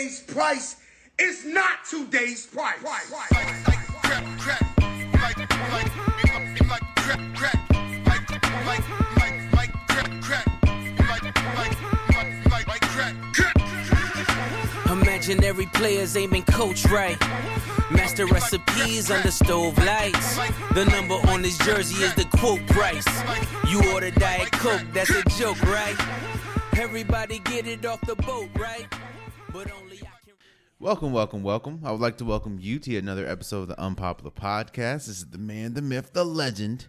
today's price is not today's price. Imaginary players aiming coach right. Master recipes under stove lights. The number on his jersey is the quote price. You order Diet Coke, that's a joke, right? Everybody get it off the boat, right? But only. Welcome, welcome, welcome. I would like to welcome you to another episode of the Unpopular Podcast. This is the man, the myth, the legend,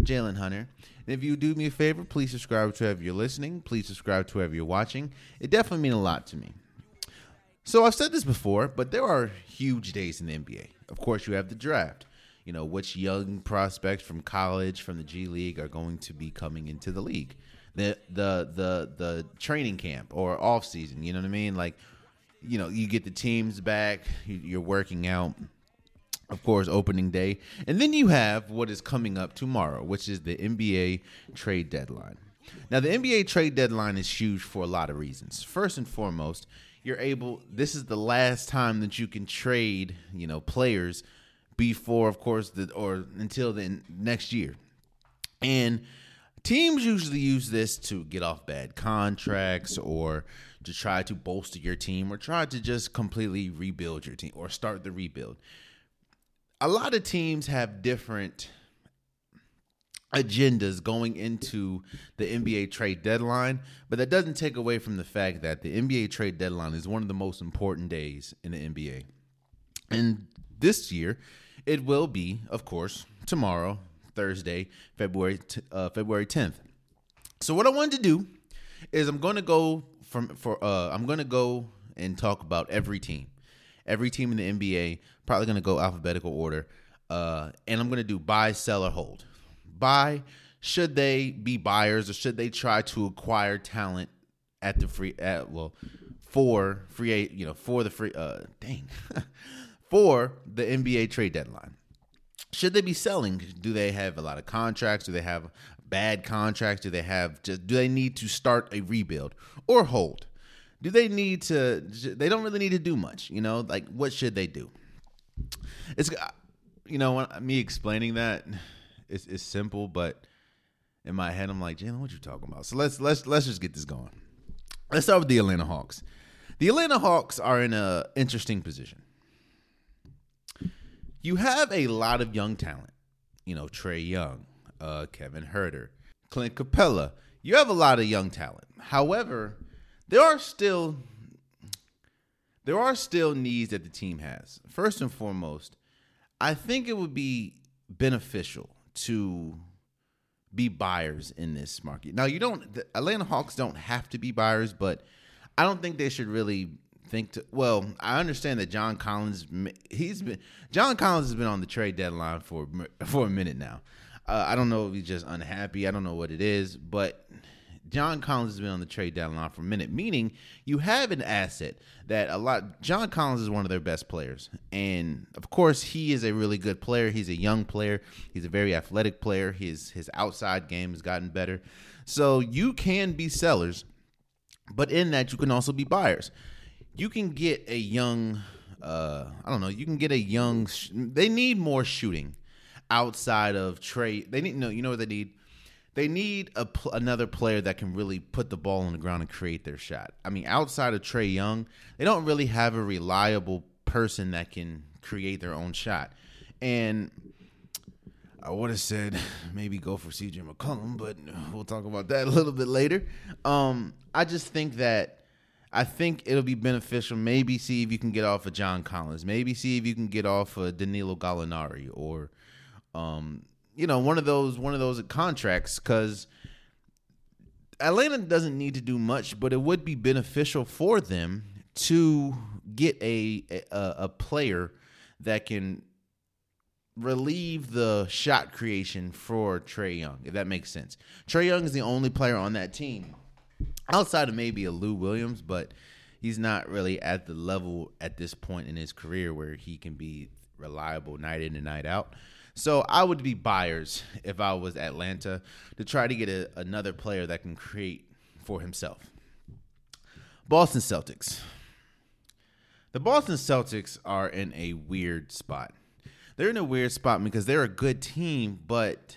Jalen Hunter. And if you do me a favor, please subscribe to whoever you're listening. Please subscribe to whoever you're watching. It definitely means a lot to me. So I've said this before, but there are huge days in the NBA. Of course, you have the draft. You know, which young prospects from college, from the G League, are going to be coming into the league. The the the the training camp or off season. You know what I mean? Like, you know, you get the teams back. you- You're working out. Of course, opening day, and then you have what is coming up tomorrow, which is the NBA trade deadline. Now, the NBA trade deadline is huge for a lot of reasons. First and foremost, you're able. This is the last time that you can trade, you know, players before, of course, the or until the next year. And teams usually use this to get off bad contracts or to try to bolster your team or try to just completely rebuild your team or start the rebuild. A lot of teams have different agendas going into the NBA trade deadline, but that doesn't take away from the fact that the NBA trade deadline is one of the most important days in the NBA. And this year, it will be, of course, tomorrow, Thursday, February t- uh, February 10th. So what I wanted to do is I'm going to go for uh I'm to go and talk about every team. Every team in the NBA, probably to go alphabetical order. Uh and I'm to do buy, sell or hold. Buy, should they be buyers or should they try to acquire talent at the free at well for free you know for the free uh dang for the NBA trade deadline should they be selling do they have a lot of contracts do they have bad contracts? Do they have do they need to start a rebuild or hold? Do they need to they don't really need to do much you know? Like what should they do? It's uh, you know me explaining that it's, simple but in my head i'm like jalen what you talking about? So let's let's let's just get this going. Let's start with the atlanta hawks. The atlanta hawks are in a interesting position. You have a lot of young talent. You know, Trae Young, uh, Kevin Huerter, Clint Capela. You have a lot of young talent. However, there are still there are still needs that the team has. First and foremost, I think it would be beneficial to be buyers in this market. Now, you don't the Atlanta Hawks don't have to be buyers, but I don't think they should really think to well, I understand that John Collins he's been John Collins has been on the trade deadline for for a minute now. Uh, I don't know if he's just unhappy. I don't know what it is, but John Collins has been on the trade deadline for a minute, meaning you have an asset that a lot. John Collins is one of their best players, and of course, he is a really good player. He's a young player. He's a very athletic player. His his outside game has gotten better, so you can be sellers, but in that you can also be buyers. You can get a young, uh, I don't know. You can get a young. They need more shooting outside of Trae. They need no. You know what they need they need a another player that can really put the ball on the ground and create their shot. I mean, outside of Trae Young, they don't really have a reliable person that can create their own shot. And I would have said maybe go for CJ McCollum, but we'll talk about that a little bit later. Um, I just think that I think it'll be beneficial. Maybe see if you can get off of John Collins. Maybe see if you can get off of Danilo Gallinari or um, you know, one of those one of those contracts because Atlanta doesn't need to do much, but it would be beneficial for them to get a a, a player that can relieve the shot creation for Trae Young, if that makes sense. Trae Young is the only player on that team outside of maybe a Lou Williams, but he's not really at the level at this point in his career where he can be reliable night in and night out. So I would be buyers if I was Atlanta to try to get a, another player that can create for himself. Boston Celtics. The Boston Celtics are in a weird spot. They're in a weird spot because they're a good team, but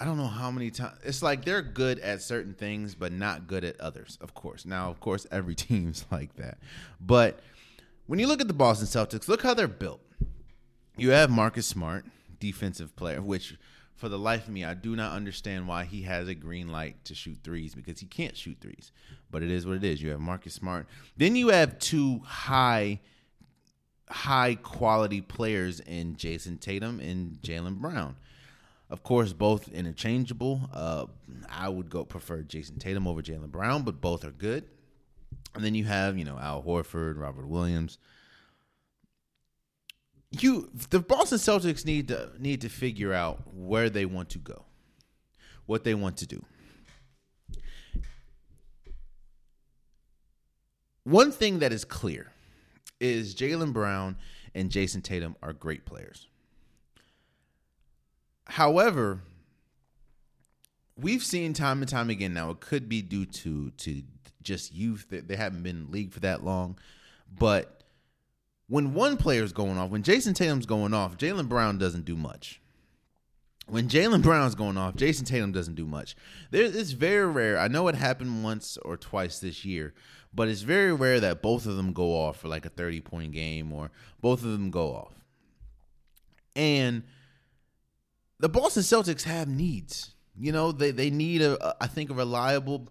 I don't know how many times it's like they're good at certain things, but not good at others. Of course, now of course every team's like that, but when you look at the Boston Celtics, look how they're built. You have Marcus Smart, defensive player, which for the life of me, I do not understand why he has a green light to shoot threes because he can't shoot threes. But it is what it is. You have Marcus Smart. Then you have two high high quality players in Jayson Tatum and Jaylen Brown. Of course, both interchangeable. Uh, I would go prefer Jayson Tatum over Jaylen Brown, but both are good. And then you have, you know, Al Horford, Robert Williams, you the Boston Celtics need to need to figure out where they want to go, what they want to do. One thing that is clear is Jaylen Brown and Jayson Tatum are great players. However, we've seen time and time again now, it could be due to to just youth they haven't been in the league for that long, but when one player's going off, when Jayson Tatum's going off, Jaylen Brown doesn't do much. When Jaylen Brown's going off, Jayson Tatum doesn't do much. There, it's very rare. I know it happened once or twice this year, but it's very rare that both of them go off for like a 30 point game or both of them go off. And the Boston Celtics have needs. You know, they, they need a, I think, a reliable,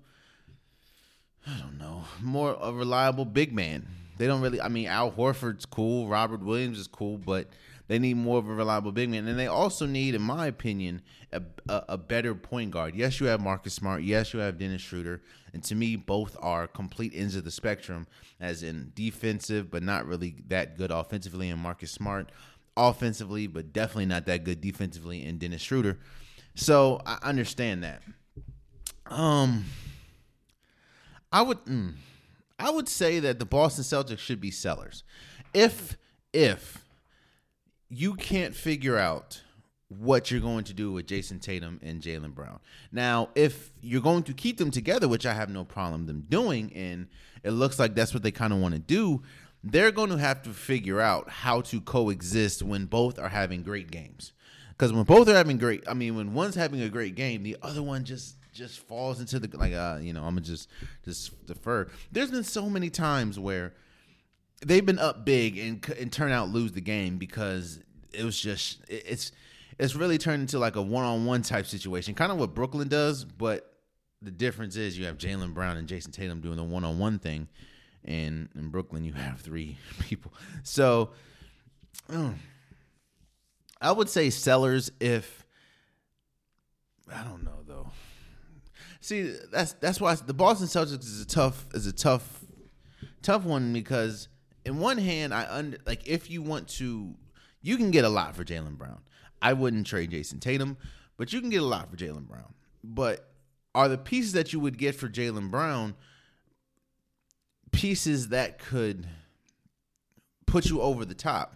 I don't know, more a reliable big man they don't really. I mean, Al Horford's cool. Robert Williams is cool, but they need more of a reliable big man, and they also need, in my opinion, a, a, a, better point guard. Yes, you have Marcus Smart. Yes, you have Dennis Schroeder, and to me, both are complete ends of the spectrum, as in defensive, but not really that good offensively. And Marcus Smart, offensively, but definitely not that good defensively. And Dennis Schroeder. So I understand that. Um, I would. Mm, I would say that the Boston Celtics should be sellers. If if you can't figure out what you're going to do with Jayson Tatum and Jaylen Brown. Now, if you're going to keep them together, which I have no problem them doing, and it looks like that's what they kind of want to do, they're going to have to figure out how to coexist when both are having great games. Because when both are having great, I mean, when one's having a great game, the other one just just falls into the like uh you know I'm gonna just just defer. There's been so many times where they've been up big and and turn out lose the game because it was just it's it's really turned into like a one on one type situation, kind of what Brooklyn does, but the difference is you have Jaylen Brown and Jayson Tatum doing the one on one thing, and in Brooklyn you have three people. So. Mm, I would say sellers if I don't know though. See, that's that's why the Boston Celtics is a tough is a tough tough one because in one hand I under like if you want to you can get a lot for Jaylen Brown. I wouldn't trade Jayson Tatum, but you can get a lot for Jaylen Brown. But are the pieces that you would get for Jaylen Brown pieces that could put you over the top?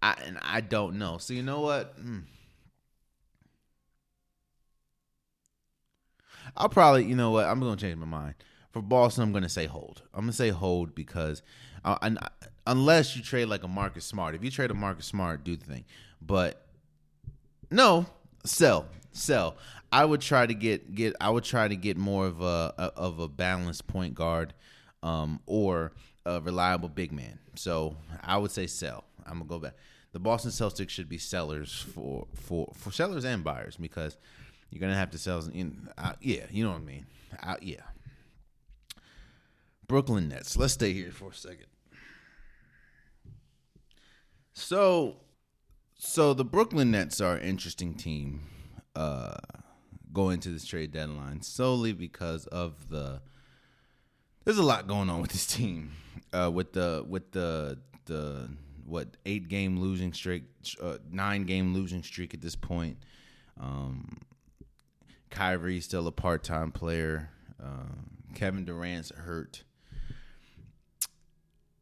I and I don't know. So you know what? Mm. I'll probably, you know what? I'm going to change my mind. For Boston, I'm going to say hold. I'm going to say hold because uh, I, unless you trade like a Marcus Smart. If you trade a Marcus Smart, do the thing. But no, sell, sell. I would try to get get. I would try to get more of a, a of a balanced point guard, um, or a reliable big man. So I would say sell. I'm gonna go back. The Boston Celtics should be sellers for for for sellers and buyers because you're gonna have to sell. In, uh, yeah, you know what I mean. Uh, yeah. Brooklyn Nets. Let's stay here for a second. So, so the Brooklyn Nets are an interesting team uh, going to this trade deadline solely because of the. There's a lot going on with this team, uh, with the with the the what eight game losing streak, uh, nine game losing streak at this point. Um, Kyrie still a part time player. Uh, Kevin Durant's hurt.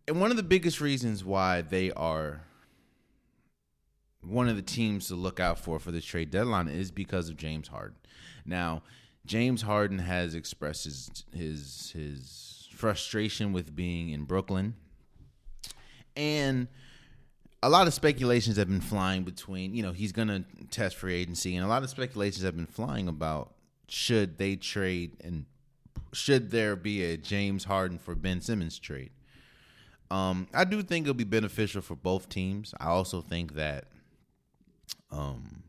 And one of the biggest reasons why they are one of the teams to look out for for the trade deadline is because of James Harden. Now, James Harden has expressed his his his frustration with being in Brooklyn. And a lot of speculations have been flying between, you know, he's going to test free agency, and a lot of speculations have been flying about should they trade and should there be a James Harden for Ben Simmons trade. Um, I do think it'll be beneficial for both teams. I also think that um,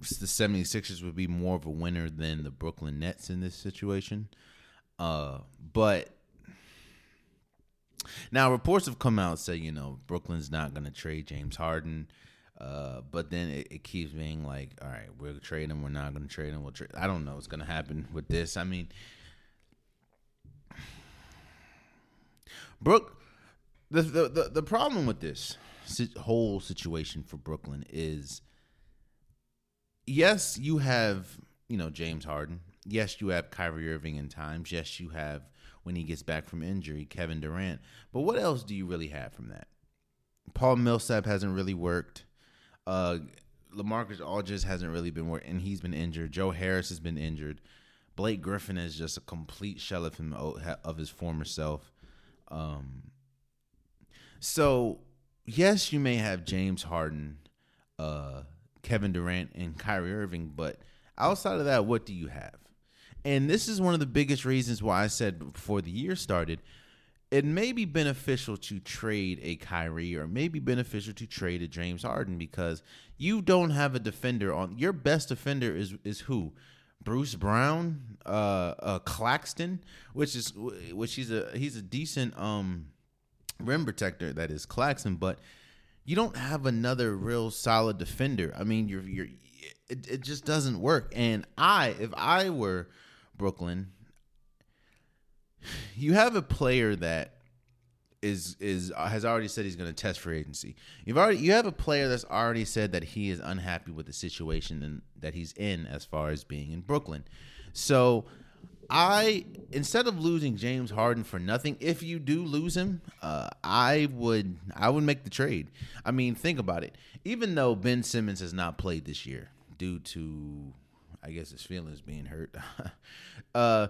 the 76ers would be more of a winner than the Brooklyn Nets in this situation. Uh, but now reports have come out say, you know, Brooklyn's not going to trade James Harden. Uh, but then it, it, keeps being like, all right, we're gonna trade him. We're not gonna trade him. We'll trade. I don't know what's gonna happen with this. I mean, Brook, the the the, the problem with this whole situation for Brooklyn is, yes, you have you know James Harden. Yes, you have Kyrie Irving in times. Yes, you have when he gets back from injury, Kevin Durant. But what else do you really have from that? Paul Millsap hasn't really worked. Uh, LaMarcus Aldridge hasn't really been working, and he's been injured. Joe Harris has been injured. Blake Griffin is just a complete shell of him of his former self. Um, so yes, you may have James Harden, uh, Kevin Durant, and Kyrie Irving, but outside of that, what do you have? And this is one of the biggest reasons why I said before the year started it may be beneficial to trade a Kyrie or maybe beneficial to trade a James Harden because you don't have a defender on your best defender is is who? Bruce Brown, uh, uh Claxton, which is which he's a he's a decent um rim protector that is Claxton, but you don't have another real solid defender. I mean, you're you're it, it just doesn't work. And I if I were Brooklyn you have a player that is is uh, has already said he's going to test for agency. You've already you have a player that's already said that he is unhappy with the situation and that he's in as far as being in Brooklyn. So I instead of losing James Harden for nothing, if you do lose him, uh, I would I would make the trade. I mean, think about it. Even though Ben Simmons has not played this year due to I guess his feelings being hurt, uh,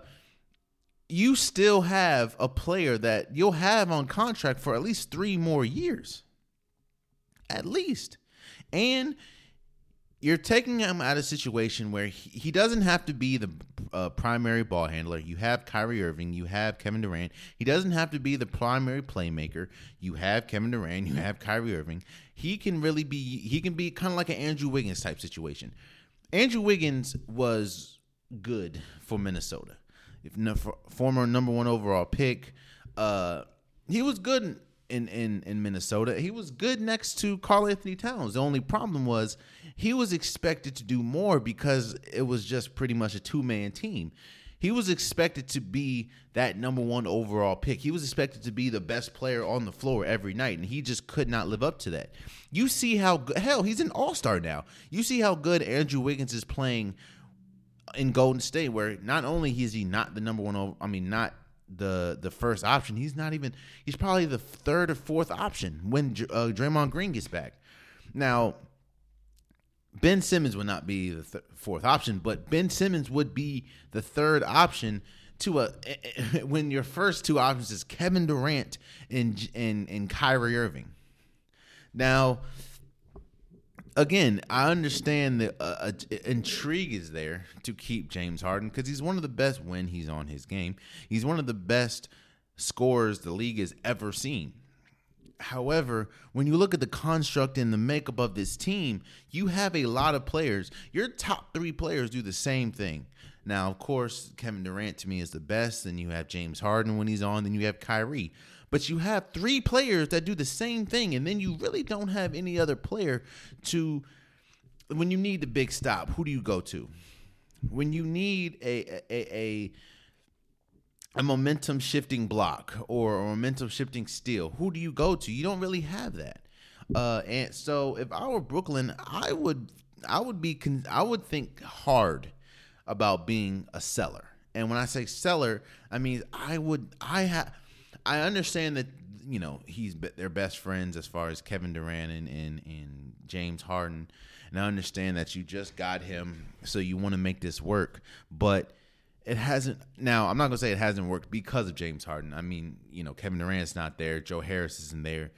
you still have a player that you'll have on contract for at least three more years. At least. And you're taking him out of a situation where he, doesn't have to be the uh, primary ball handler. You have Kyrie Irving, you have Kevin Durant. He doesn't have to be the primary playmaker. You have Kevin Durant, you have Kyrie Irving. He can really be he can be kind of like an Andrew Wiggins type situation. Andrew Wiggins was good for Minnesota If former number one overall pick. Uh, he was good in, in in Minnesota. He was good next to Karl-Anthony Towns. The only problem was he was expected to do more because it was just pretty much a two man team. He was expected to be that number one overall pick. He was expected to be the best player on the floor every night, and he just could not live up to that. You see how good, hell he's an all star now. You see how good Andrew Wiggins is playing in Golden State, where not only is he not the number one, I mean, not the the first option, he's not even. He's probably the third or fourth option when uh, Draymond Green gets back. Now, Ben Simmons would not be the th- fourth option, but Ben Simmons would be the third option to a when your first two options is Kevin Durant and and and Kyrie Irving. Now, again, I understand the uh, uh, intrigue is there to keep James Harden because he's one of the best when he's on his game. He's one of the best scorers the league has ever seen. However, when you look at the construct and the makeup of this team, you have a lot of players. Your top three players do the same thing. Now, of course, Kevin Durant to me is the best. Then you have James Harden when he's on. Then you have Kyrie but you have three players that do the same thing, and then you really don't have any other player to. When you need the big stop, who do you go to? When you need a a a, a momentum shifting block or a momentum shifting steal, who do you go to? You don't really have that. Uh, and so if I were Brooklyn, I would I would be con- I would think hard about being a seller. And when I say seller, I mean I would I have I understand that you know he's their best friends as far as Kevin Durant and, and and James Harden, and I understand that you just got him, so you want to make this work. But it hasn't. Now, I'm not gonna say it hasn't worked because of James Harden. I mean, you know, Kevin Durant's not there, Joe Harris isn't there,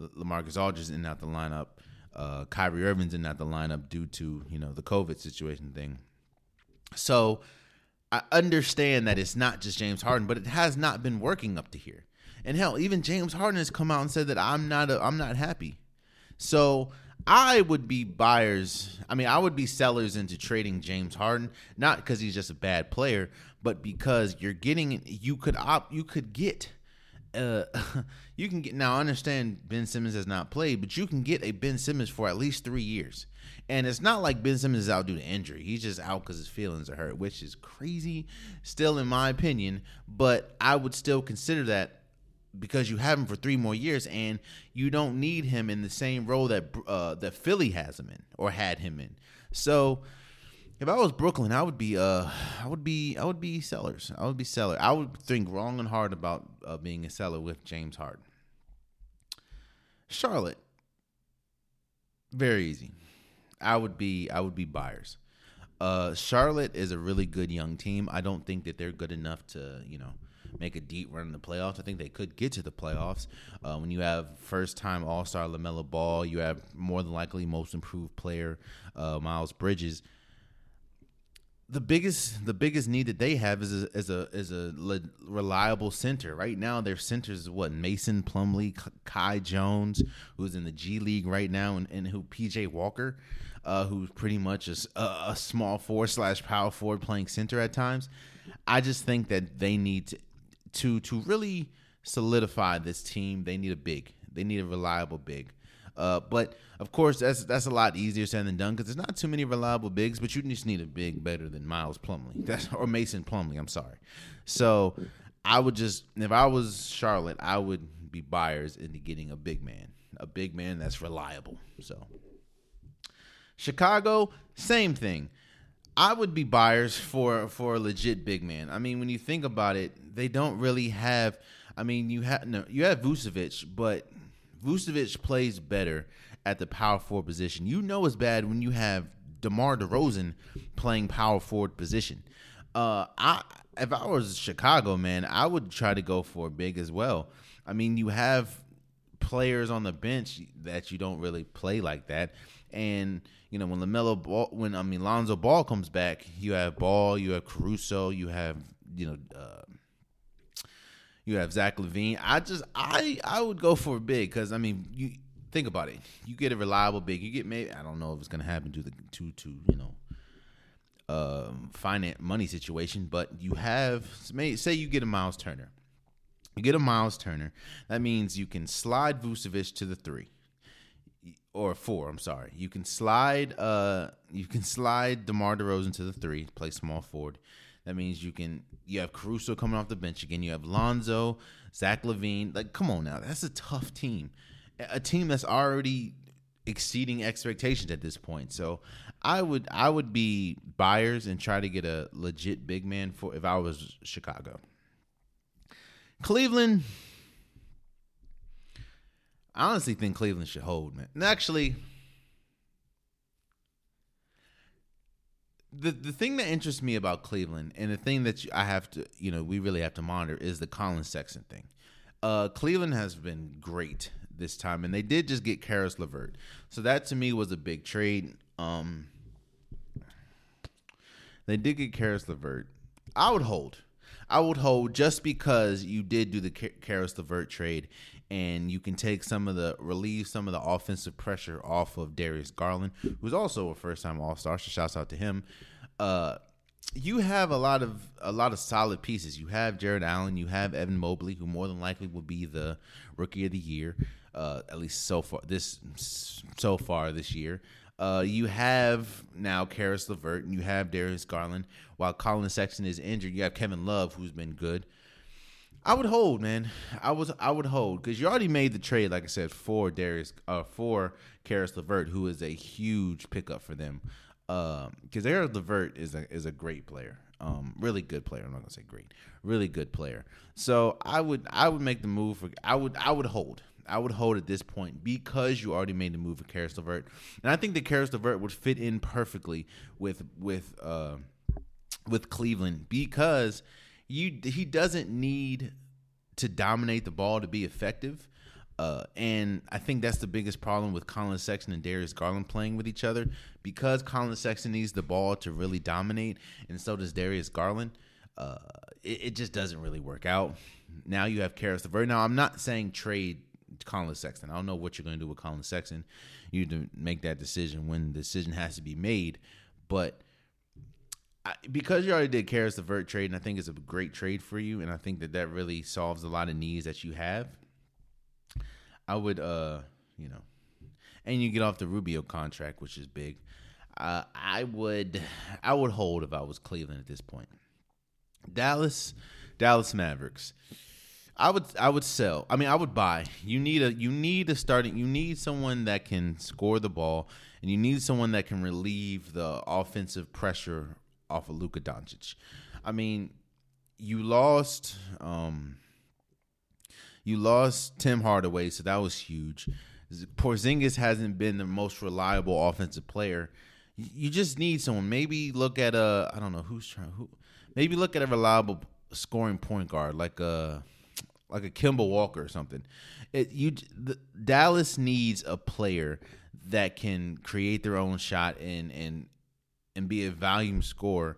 LaMarcus Aldridge in out the lineup, uh, Kyrie Irving's in out the lineup due to you know the COVID situation thing. So I understand that it's not just James Harden, but it has not been working up to here. And hell, even James Harden has come out and said that I'm not a, I'm not happy. So I would be buyers. I mean, I would be sellers into trading James Harden, not because he's just a bad player, but because you're getting you could op you could get uh you can get now I understand Ben Simmons has not played, but you can get a Ben Simmons for at least 3 years. And it's not like Ben Simmons is out due to injury. He's just out because his feelings are hurt, which is crazy, still in my opinion. But I would still consider that because you have him for three more years, and you don't need him in the same role that uh, that Philly has him in or had him in. So, if I was Brooklyn, I would be uh, I would be I would be sellers. I would be seller. I would think long and hard about uh, being a seller with James Harden. Charlotte, very easy. I would be I would be buyers. Uh, Charlotte is a really good young team. I don't think that they're good enough to you know make a deep run in the playoffs. I think they could get to the playoffs. Uh, when you have first time All Star LaMelo Ball, you have more than likely most improved player uh, Miles Bridges. The biggest the biggest need that they have is a is a is a reliable center. Right now, their centers is what Mason Plumlee, Kai Jones, who's in the G League right now, and, and who PJ Walker, uh, who's pretty much a, a small four slash power forward playing center at times. I just think that they need to to to really solidify this team, they need a big. They need a reliable big. Uh, but of course, that's that's a lot easier said than done because there's not too many reliable bigs. But you just need a big better than Miles Plumlee, that's or Mason Plumlee. I'm sorry. So I would just, if I was Charlotte, I would be buyers into getting a big man, a big man that's reliable. So Chicago, same thing. I would be buyers for for a legit big man. I mean, when you think about it, they don't really have. I mean, you have no, you have Vucevic, but Vucevic plays better at the power forward position. You know it's bad when you have DeMar DeRozan playing power forward position. Uh, I if I was Chicago, man, I would try to go for big as well. I mean, you have players on the bench that you don't really play like that, and you know, when LaMelo Ball, when I mean Lonzo Ball comes back, you have Ball, you have Caruso, you have you know, uh, you have Zach LaVine. I just I I would go for a big because I mean you think about it, you get a reliable big, you get maybe I don't know if it's gonna happen to the to to you know. Um, finance money situation, but you have say you get a Miles Turner, you get a Miles Turner. That means you can slide Vucevic to the three or four. I'm sorry. You can slide. Uh, you can slide DeMar DeRozan to the three, play small forward. That means you can. You have Caruso coming off the bench again. You have Lonzo, Zach LaVine. Like, come on now, that's a tough team. A team that's already exceeding expectations at this point. So, I would I would be buyers and try to get a legit big man for if I was Chicago. Cleveland. I honestly think Cleveland should hold, man. And actually, the the thing that interests me about Cleveland, and the thing that I have to, you know, we really have to monitor is the Collin Sexton thing. Uh, Cleveland has been great this time, and they did just get Caris LeVert, so that to me was a big trade. Um, they did get Caris LeVert. I would hold. I would hold just because you did do the Caris LeVert trade, and you can take some of the relieve some of the offensive pressure off of Darius Garland, who's also a first time All Star. So shouts out to him. Uh, you have a lot of a lot of solid pieces. You have Jarrett Allen, you have Evan Mobley, who more than likely will be the rookie of the year, uh, at least so far this so far this year. Uh, you have now Caris LeVert, and you have Darius Garland. While Collin Sexton is injured, you have Kevin Love, who's been good. I would hold, man. I was I would hold because you already made the trade, like I said, for Darius, uh, for Caris LeVert, who is a huge pickup for them. Because um, Darius LeVert is a is a great player, um, really good player. I'm not gonna say great, really good player. So I would I would make the move for I would I would hold. I would hold at this point because you already made the move for Caris LeVert, and I think that Caris LeVert would fit in perfectly with with uh, with Cleveland because you he doesn't need to dominate the ball to be effective. Uh, and I think that's the biggest problem with Collin Sexton and Darius Garland playing with each other because Collin Sexton needs the ball to really dominate, and so does Darius Garland. Uh, it, it, just doesn't really work out. Now you have Caris LeVert. Now I'm not saying trade Collin Sexton. I don't know what you're going to do with Collin Sexton. You to make that decision when the decision has to be made. But Because you already did Caris LeVert trade, and I think it's a great trade for you, and I think that that really solves a lot of needs that you have. I would, uh, you know, and you get off the Rubio contract, which is big. Uh, I would, I would hold if I was Cleveland at this point. Dallas, Dallas Mavericks. I would I would sell. I mean, I would buy. You need a you need a starting. You need someone that can score the ball, and you need someone that can relieve the offensive pressure off of Luka Doncic. I mean, you lost um, you lost Tim Hardaway, so that was huge. Porzingis hasn't been the most reliable offensive player. You just need someone. Maybe look at a I don't know who's trying who. Maybe look at a reliable scoring point guard like a like a Kemba Walker or something. It you the, Dallas needs a player that can create their own shot and and and be a volume scorer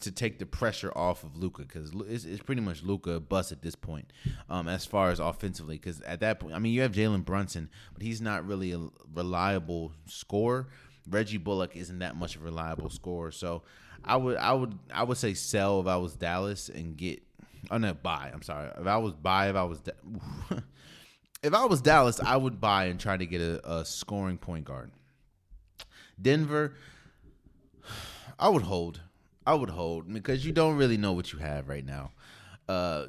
to take the pressure off of Luka because it's, it's, pretty much Luka bust at this point, um, as far as offensively. Because at that point, I mean, you have Jalen Brunson, but he's not really a reliable scorer. Reggie Bullock isn't that much of a reliable scorer, so I would I would I would say sell if I was Dallas and get Oh no, buy. I'm sorry. If I was buy, if I was if I was Dallas, I would buy and try to get a, a scoring point guard. Denver, I would hold. I would hold because you don't really know what you have right now. Uh,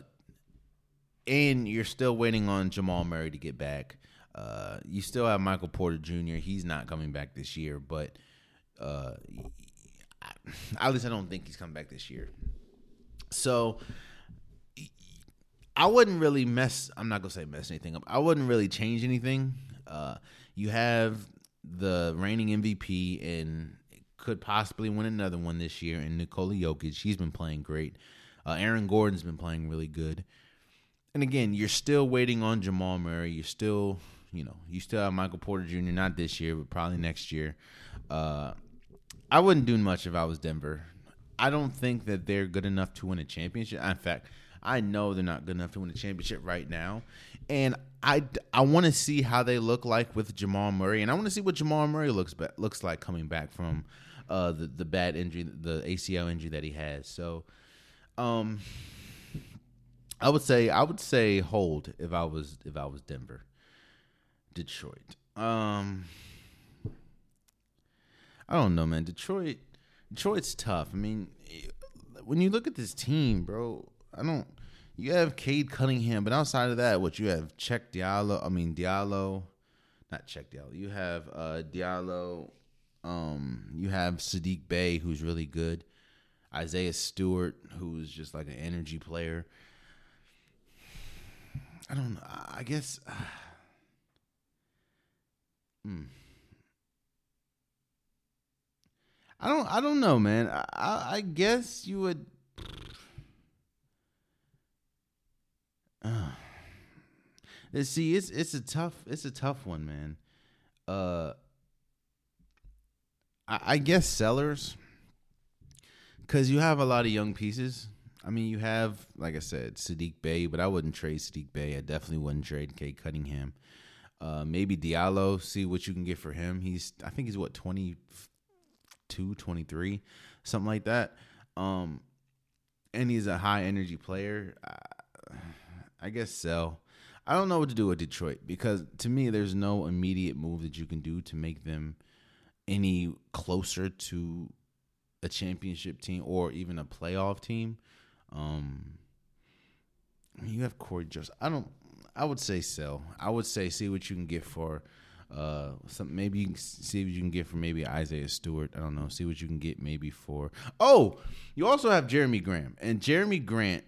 and you're still waiting on Jamal Murray to get back. Uh, you still have Michael Porter Jr. He's not coming back this year, but uh, at least I don't think he's coming back this year. So I wouldn't really mess. I'm not gonna say mess anything up. I wouldn't really change anything. Uh, you have the reigning MVP and could possibly win another one this year. And Nikola Jokic, he's been playing great. Uh, Aaron Gordon's been playing really good. And again, you're still waiting on Jamal Murray. You're still, you know, you still have Michael Porter Jr. Not this year, but probably next year. Uh, I wouldn't do much if I was Denver. I don't think that they're good enough to win a championship. In fact, I know they're not good enough to win a championship right now, and I I want to see how they look like with Jamal Murray, and I want to see what Jamal Murray looks looks like coming back from uh, the the bad injury, the ACL injury that he has. So, um, I would say I would say hold if I was if I was Denver, Detroit. Um, I don't know, man. Detroit, Detroit's tough. I mean, when you look at this team, bro, I don't. You have Cade Cunningham, but outside of that, what you have Cheick Diallo. I mean Diallo, not Cheick Diallo. You have uh, Diallo. Um, you have Sadiq Bey, who's really good. Isaiah Stewart, who's just like an energy player. I don't know. I guess. Uh, hmm. I don't. I don't know, man. I, I guess you would Uh, see, it's it's a tough it's a tough one, man. Uh, I, I guess sellers, because you have a lot of young pieces. I mean, you have like I said, Sadiq Bey, but I wouldn't trade Sadiq Bey. I definitely wouldn't trade Cade Cunningham. Uh, maybe Diallo, see what you can get for him. He's I think he's what 22, 23, something like that. Um, and he's a high energy player. I guess sell. I don't know what to do with Detroit because to me, there's no immediate move that you can do to make them any closer to a championship team or even a playoff team. Um, you have Cory Joseph. I don't. I would say sell. I would say see what you can get for. Uh, some maybe you can see what you can get for maybe Isaiah Stewart. I don't know. See what you can get maybe for. Oh, you also have Jerami Grant, and Jerami Grant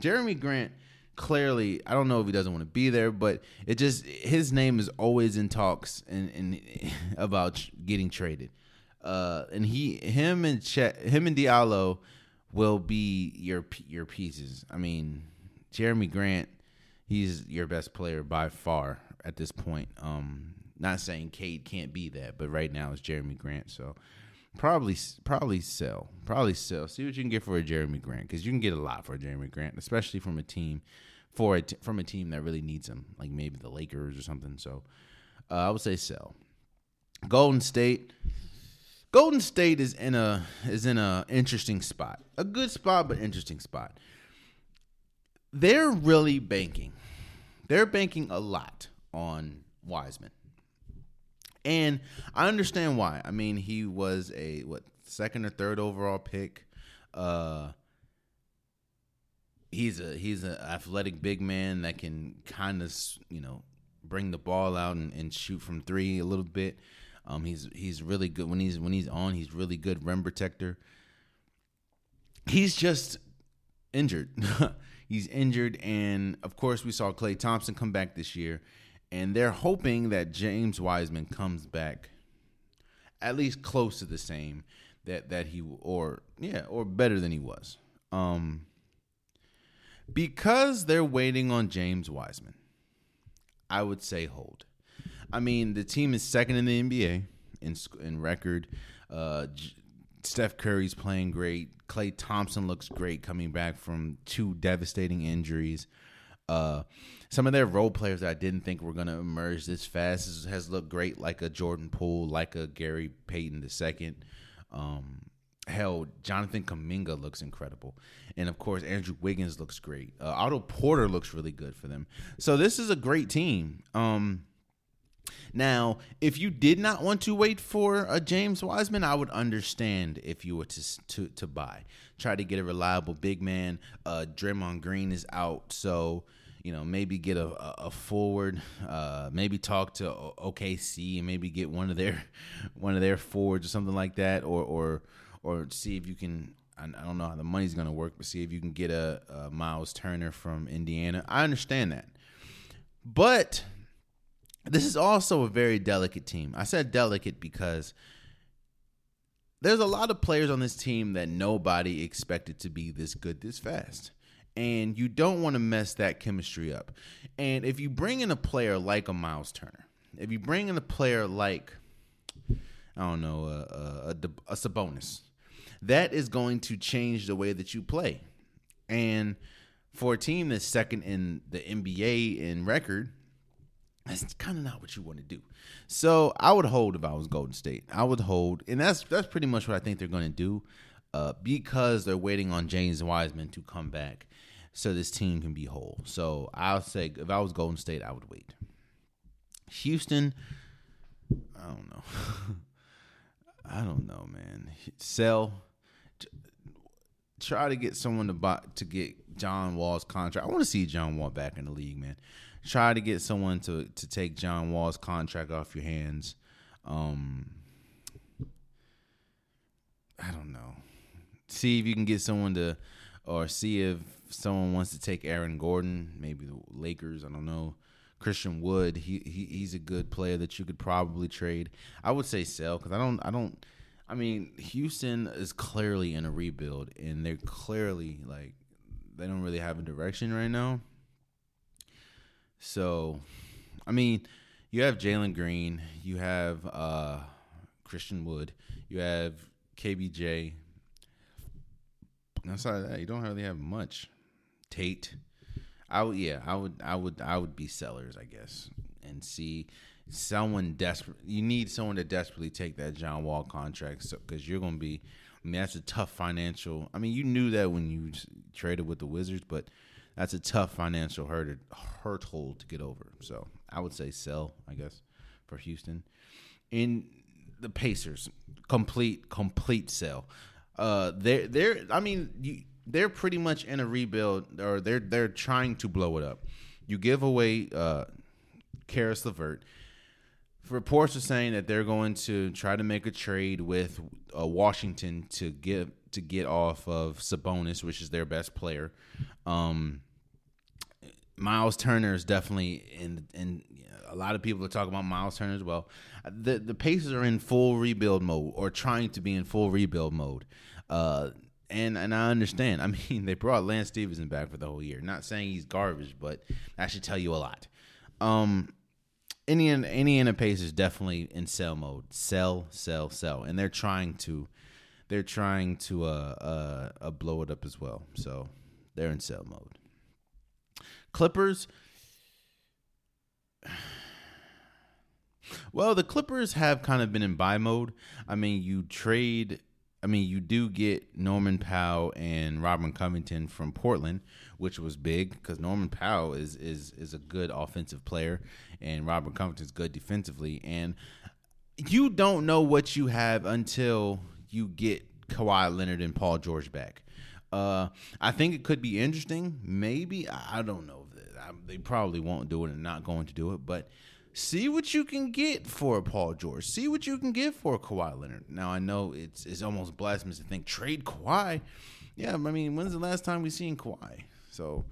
Jerami Grant clearly I don't know if he doesn't want to be there, but it just his name is always in talks and, and about getting traded. Uh, and he, him, and Chet, him and Diallo will be your your pieces. I mean, Jerami Grant, he's your best player by far at this point. Um, not saying Cade can't be that, but right now it's Jerami Grant. So probably probably sell, probably sell. See what you can get for a Jerami Grant because you can get a lot for a Jerami Grant, especially from a team for a t- from a team that really needs him, like maybe the Lakers or something. So uh, I would say sell. Golden State. Golden State is in a is in a interesting spot. A good spot, but interesting spot. They're really banking. They're banking a lot on Wiseman. And I understand why. I mean, he was a what second or third overall pick. Uh he's a he's an athletic big man that can kind of you know bring the ball out and, and, shoot from three a little bit. Um, he's he's really good when he's when he's on. He's really good rim protector. He's just injured. he's injured, and of course we saw Klay Thompson come back this year, and they're hoping that James Wiseman comes back at least close to the same that that he or yeah or better than he was. Um, because they're waiting on James Wiseman. I would say hold. I mean, the team is second in the NBA in in record. Uh, Steph Curry's playing great. Klay Thompson looks great coming back from two devastating injuries. Uh, some of their role players that I didn't think were going to emerge this fast has, has, looked great, like a Jordan Poole, like a Gary Payton II. Um, hell, Jonathan Kuminga looks incredible, and of course Andrew Wiggins looks great. Uh, Otto Porter looks really good for them. So this is a great team. Um, now, if you did not want to wait for a James Wiseman, I would understand if you were to to to buy. Try to get a reliable big man. Uh, Draymond Green is out, so you know maybe get a, a, forward. Uh, maybe talk to OKC and maybe get one of their one of their forwards or something like that, or or or see if you can. I don't know how the money's going to work, but see if you can get a, a Miles Turner from Indiana. I understand that, but this is also a very delicate team. I said delicate because there's a lot of players on this team that nobody expected to be this good this fast. And you don't want to mess that chemistry up. And if you bring in a player like a Miles Turner, if you bring in a player like, I don't know, a, a, a, a Sabonis, that is going to change the way that you play. And for a team that's second in the NBA in record, that's kind of not what you want to do. So I would hold if I was Golden State. I would hold, and that's that's pretty much what I think they're going to do, uh, because they're waiting on James Wiseman to come back, so this team can be whole. So I'll say if I was Golden State, I would wait. Houston, I don't know. I don't know, man. Sell. Try to get someone to buy to get John Wall's contract. I want to see John Wall back in the league, man. Try to get someone to to take John Wall's contract off your hands. Um, I don't know. See if you can get someone to, or see if someone wants to take Aaron Gordon, maybe the Lakers. I don't know. Christian Wood, he, he he's a good player that you could probably trade. I would say sell because I don't I don't I mean, Houston is clearly in a rebuild, and they're clearly like they don't really have a direction right now. So, I mean, you have Jalen Green, you have uh, Christian Wood, you have KPJ. Outside of that, you don't really have much. Tate, I would, yeah, I would, I would, I would be sellers, I guess, and see someone desperate. You need someone to desperately take that John Wall contract, so because you're going to be. I mean, that's a tough financial. I mean, you knew that when you traded with the Wizards, but that's a tough financial hurt hurdle to get over. So I would say sell, I guess, for Houston. In the Pacers, complete complete sell. Uh, they're they're. I mean, you, they're pretty much in a rebuild, or they're they're trying to blow it up. You give away uh, Caris LeVert reports are saying that they're going to try to make a trade with uh, Washington to get to get off of Sabonis, which is their best player. Um, Miles Turner is definitely in in a lot of people are talking about Miles Turner as well. The the Pacers are in full rebuild mode or trying to be in full rebuild mode. Uh, and and I understand. I mean, they brought Lance Stephenson back for the whole year. Not saying he's garbage, but that should tell you a lot. Um, Indiana Indiana Pacers definitely in sell mode. Sell, sell, sell, and they're trying to they're trying to uh, uh, uh blow it up as well. So they're in sell mode. Clippers. Well, the Clippers have kind of been in buy mode. I mean, you trade I mean, you do get Norman Powell and Robert Covington from Portland, which was big because Norman Powell is is is a good offensive player, and Covington is good defensively. And you don't know what you have until you get Kawhi Leonard and Paul George back. Uh, I think it could be interesting. Maybe I don't know. They probably won't do it and not going to do it, but see what you can get for Paul George. See what you can get for Kawhi Leonard. Now I know it's it's almost blasphemous to think trade Kawhi. Yeah, I mean, when's the last time we seen Kawhi? So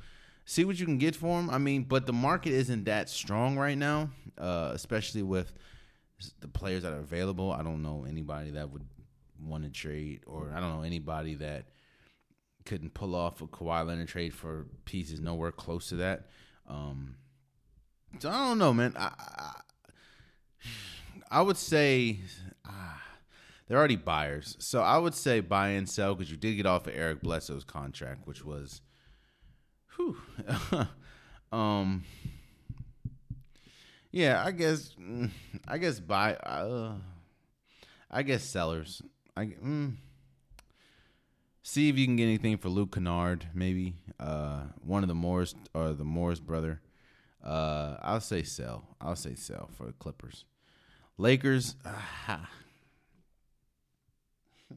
see what you can get for him. I mean, but the market isn't that strong right now, uh, especially with the players that are available. I don't know anybody that would want to trade, or I don't know anybody that couldn't pull off a Kawhi Leonard trade for pieces nowhere close to that. Um, so I don't know, man. I I, I would say uh, they're already buyers, so I would say buy and sell because you did get off of Eric Bledsoe's contract, which was, whew, um, yeah. I guess mm, I guess buy. Uh, I guess sellers. I mm, see if you can get anything for Luke Kennard, maybe uh, one of the Morris or the Morris brother. Uh, I'll say sell. I'll say sell for the Clippers. Lakers. Uh, you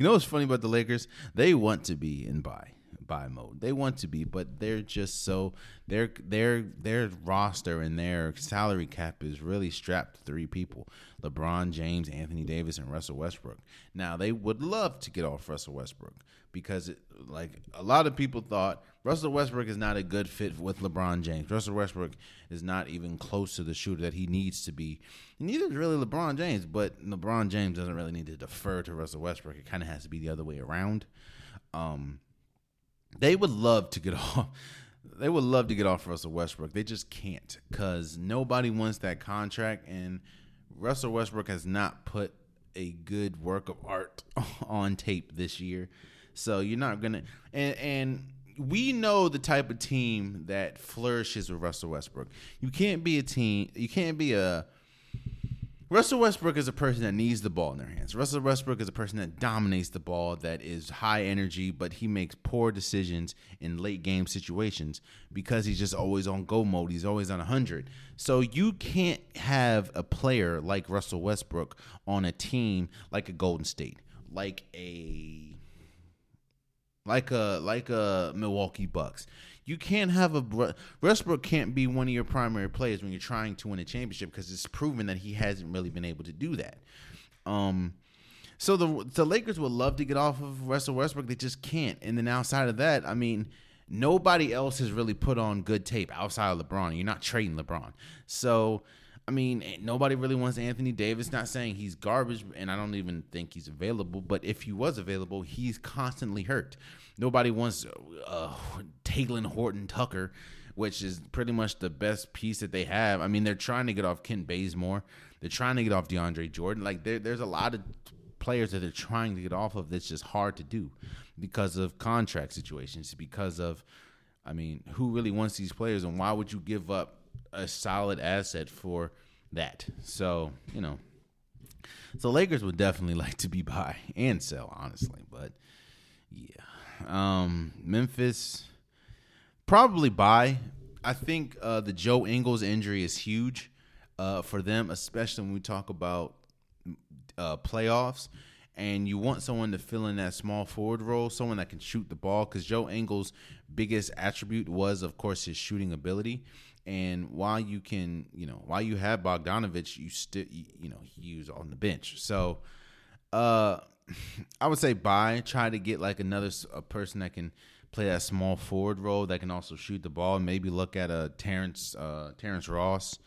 know what's funny about the Lakers? They want to be in buy buy mode. They want to be, but they're just so their their their roster and their salary cap is really strapped to three people: LeBron James, Anthony Davis, and Russell Westbrook. Now they would love to get off Russell Westbrook because, it, like a lot of people thought, Russell Westbrook is not a good fit with LeBron James. Russell Westbrook is not even close to the shooter that he needs to be. Neither is really LeBron James, but LeBron James doesn't really need to defer to Russell Westbrook. It kind of has to be the other way around. Um, they would love to get off. They would love to get off Russell Westbrook. They just can't because nobody wants that contract, and Russell Westbrook has not put a good work of art on tape this year. So you're not gonna and and we know the type of team that flourishes with Russell Westbrook. You can't be a team. You can't be a Russell Westbrook is a person that needs the ball in their hands. Russell Westbrook is a person that dominates the ball, that is high energy, but he makes poor decisions in late game situations because he's just always on go mode. He's always on 100. So you can't have a player like Russell Westbrook on a team like a Golden State, like a like a like a Milwaukee Bucks. You can't have a Westbrook can't be one of your primary players when you're trying to win a championship because it's proven that he hasn't really been able to do that. Um, so the the Lakers would love to get off of Russell Westbrook, they just can't. And then outside of that, I mean, nobody else has really put on good tape outside of LeBron. You're not trading LeBron, so I mean, nobody really wants Anthony Davis. Not saying he's garbage, and I don't even think he's available. But if he was available, he's constantly hurt. Nobody wants uh, Horton Tucker, which is pretty much the best piece that they have. I mean, they're trying to get off Kent Bazemore. They're trying to get off DeAndre Jordan. Like there, there's a lot of players that they're trying to get off of that's just hard to do because of contract situations. Because of, I mean, who really wants these players, and why would you give up a solid asset for that. So, you know, so Lakers would definitely like to be buy and sell, honestly. But yeah, um, Memphis probably buy. I think uh, the Joe Ingles injury is huge uh, for them, especially when we talk about uh, playoffs. And you want someone to fill in that small forward role, someone that can shoot the ball. Because Joe Ingles' biggest attribute was, of course, his shooting ability. And while you can, you know, while you have Bogdanovich, you still, you know, he's on the bench. So, uh, I would say buy. Try to get like another a person that can play that small forward role that can also shoot the ball. Maybe look at a Terrence uh, Terrence Ross.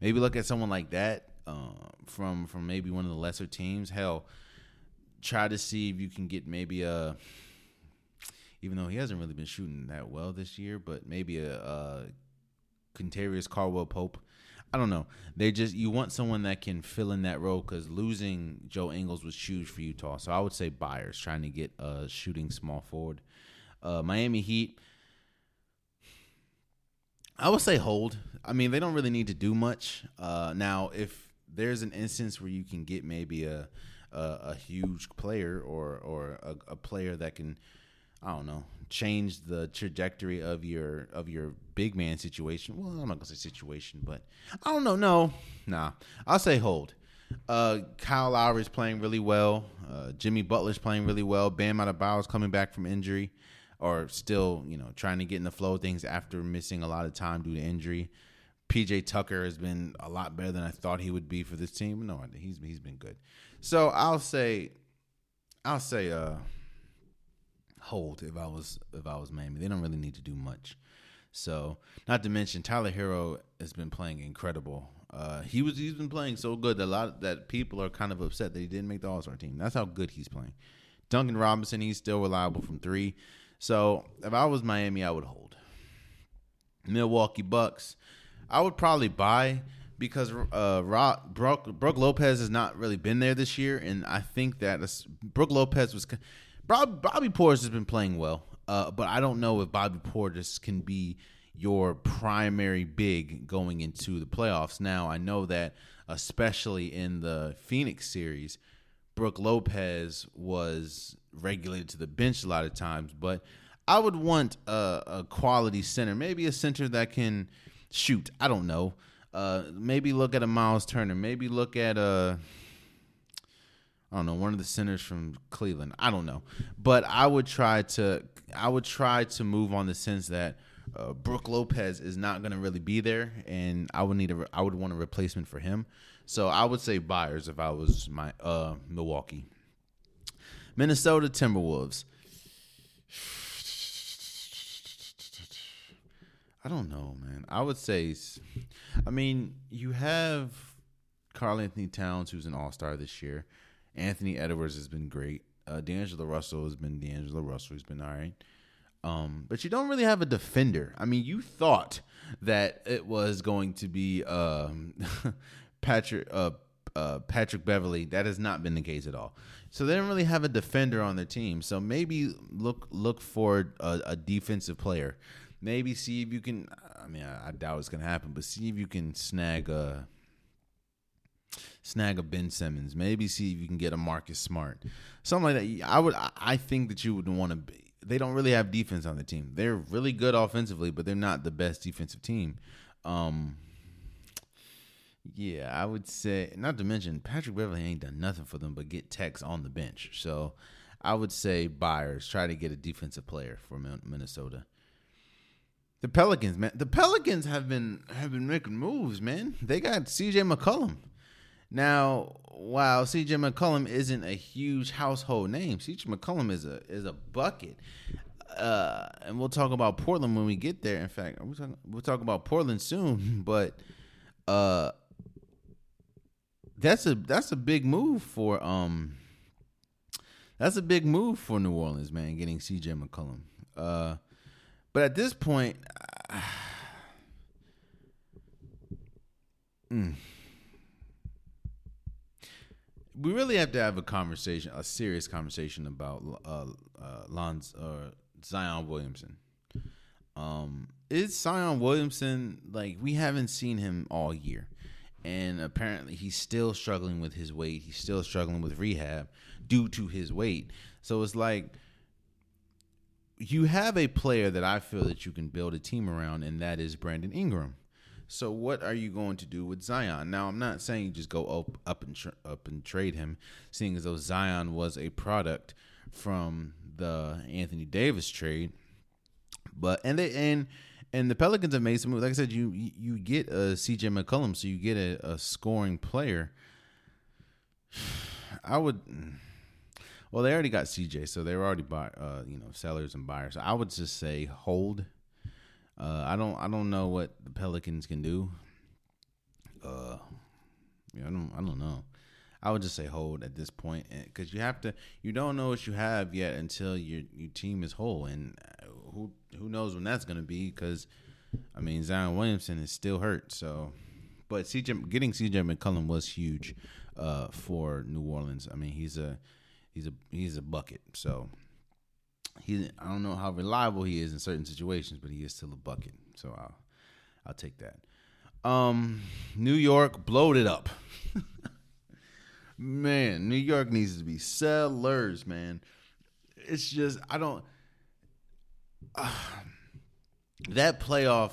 Maybe look at someone like that uh, from from maybe one of the lesser teams. Hell, try to see if you can get maybe a. Even though he hasn't really been shooting that well this year, but maybe a, a Kentavious Caldwell Pope. I don't know. They just you want someone that can fill in that role because losing Joe Ingles was huge for Utah. So I would say buyers trying to get a shooting small forward. Uh, Miami Heat. I would say hold. I mean, they don't really need to do much. Uh, now, if there's an instance where you can get maybe a a, a huge player or or a, a, player that can, I don't know, change the trajectory of your of your big man situation. Well, I'm not gonna say situation, but I don't know. No, nah, I'll say hold. Uh, Kyle Lowry's playing really well. Uh, Jimmy Butler's playing really well. Bam Adebayo's coming back from injury or still, you know, trying to get in the flow of things after missing a lot of time due to injury. PJ Tucker has been a lot better than I thought he would be for this team. No, he's he's been good. So I'll say, I'll say, uh, hold if I was if I was Miami. They don't really need to do much. So not to mention Tyler Herro has been playing incredible. Uh, he was he's been playing so good that a lot that people are kind of upset that he didn't make the All Star team. That's how good he's playing. Duncan Robinson, he's still reliable from three. So if I was Miami, I would hold. Milwaukee Bucks, I would probably buy because uh, Rock, Brook, Brook Lopez has not really been there this year, and I think that Brook Lopez was Bobby Portis has been playing well, uh, but I don't know if Bobby Portis can be your primary big going into the playoffs. Now I know that especially in the Phoenix series, Brook Lopez was regulated to the bench a lot of times, but I would want a, a quality center, maybe a center that can shoot. I don't know. Uh, maybe look at a Miles Turner. Maybe look at a I don't know one of the centers from Cleveland. I don't know, but I would try to I would try to move on the sense that uh, Brook Lopez is not going to really be there, and I would need a I would want a replacement for him. So I would say buyers if I was my uh, Milwaukee. Minnesota Timberwolves. I don't know, man. I would say, I mean, you have Karl-Anthony Towns, who's an All Star this year. Anthony Edwards has been great. Uh, D'Angelo Russell has been D'Angelo Russell. He's been all right. Um, but you don't really have a defender. I mean, you thought that it was going to be um, Patrick uh, uh, Patrick Beverley. That has not been the case at all. So they don't really have a defender on their team. So maybe look look for a, a defensive player. Maybe see if you can. I mean, I, I doubt it's gonna happen, but see if you can snag a snag a Ben Simmons. Maybe see if you can get a Marcus Smart, something like that. I would. I think that you would want to. be They don't really have defense on the team. They're really good offensively, but they're not the best defensive team. Um, yeah, I would say, not to mention, Patrick Beverley ain't done nothing for them but get Tex on the bench. So I would say buyers try to get a defensive player for Minnesota. The Pelicans, man, the Pelicans have been have been making moves, man. They got C.J. McCollum. Now, while C.J. McCollum isn't a huge household name, C.J. McCollum is a is a bucket. Uh, and we'll talk about Portland when we get there. In fact, we'll talk, we'll talk about Portland soon. But uh, that's a that's a big move for um that's a big move for New Orleans, man, getting CJ McCollum. Uh but at this point uh, mm, we really have to have a conversation, a serious conversation about uh, uh, Lons or Zion Williamson. Um, is Zion Williamson like we haven't seen him all year? and apparently he's still struggling with his weight. He's still struggling with rehab due to his weight. So it's like you have a player that I feel that you can build a team around, and that is Brandon Ingram. So what are you going to do with Zion? Now I'm not saying you just go up up and tra- up and trade him, seeing as though Zion was a product from the Anthony Davis trade. But and they and and the Pelicans have made some moves. Like I said, you you get a CJ McCollum, so you get a, a scoring player. I would. Well, they already got CJ, so they were already buy, uh, you know, sellers and buyers. So I would just say hold. Uh, I don't, I don't know what the Pelicans can do. Uh, yeah, I don't, I don't know. I would just say hold at this point because you have to. You don't know what you have yet until your your team is whole, and uh, who who knows when that's to be? Because I mean, Zion Williamson is still hurt, so. But CJ getting CJ McCollum was huge uh, for New Orleans. I mean, he's a he's a he's a bucket. So he I don't know how reliable he is in certain situations, but he is still a bucket. So I'll I'll take that. Um, New York blowed it up. man, New York needs to be sellers, man. It's just I don't uh, that playoff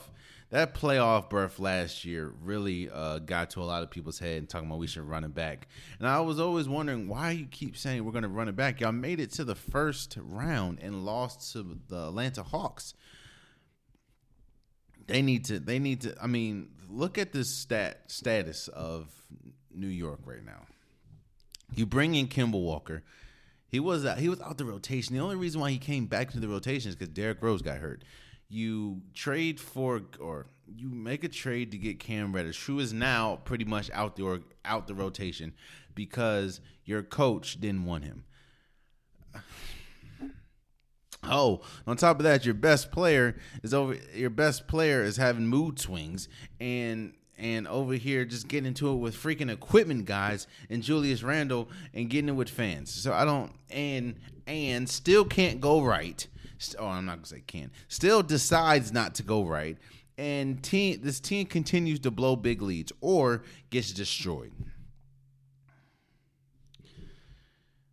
that playoff berth last year really uh, got to a lot of people's head and talking about we should run it back. And I was always wondering why you keep saying we're going to run it back. Y'all made it to the first round and lost to the Atlanta Hawks. They need to. They need to. I mean, look at this stat status of New York right now. You bring in Kemba Walker. He was out, he was out the rotation. The only reason why he came back to the rotation is because Derrick Rose got hurt. You trade for or you make a trade to get Cam Reddish, who is now pretty much out the or out the rotation because your coach didn't want him. Oh, on top of that, your best player is over. Your best player is having mood swings, and and over here just getting into it with freaking equipment guys and Julius Randle and getting it with fans. So I don't and and still can't go right. Oh, I'm not gonna say can. Still decides not to go right, and team this team continues to blow big leads or gets destroyed.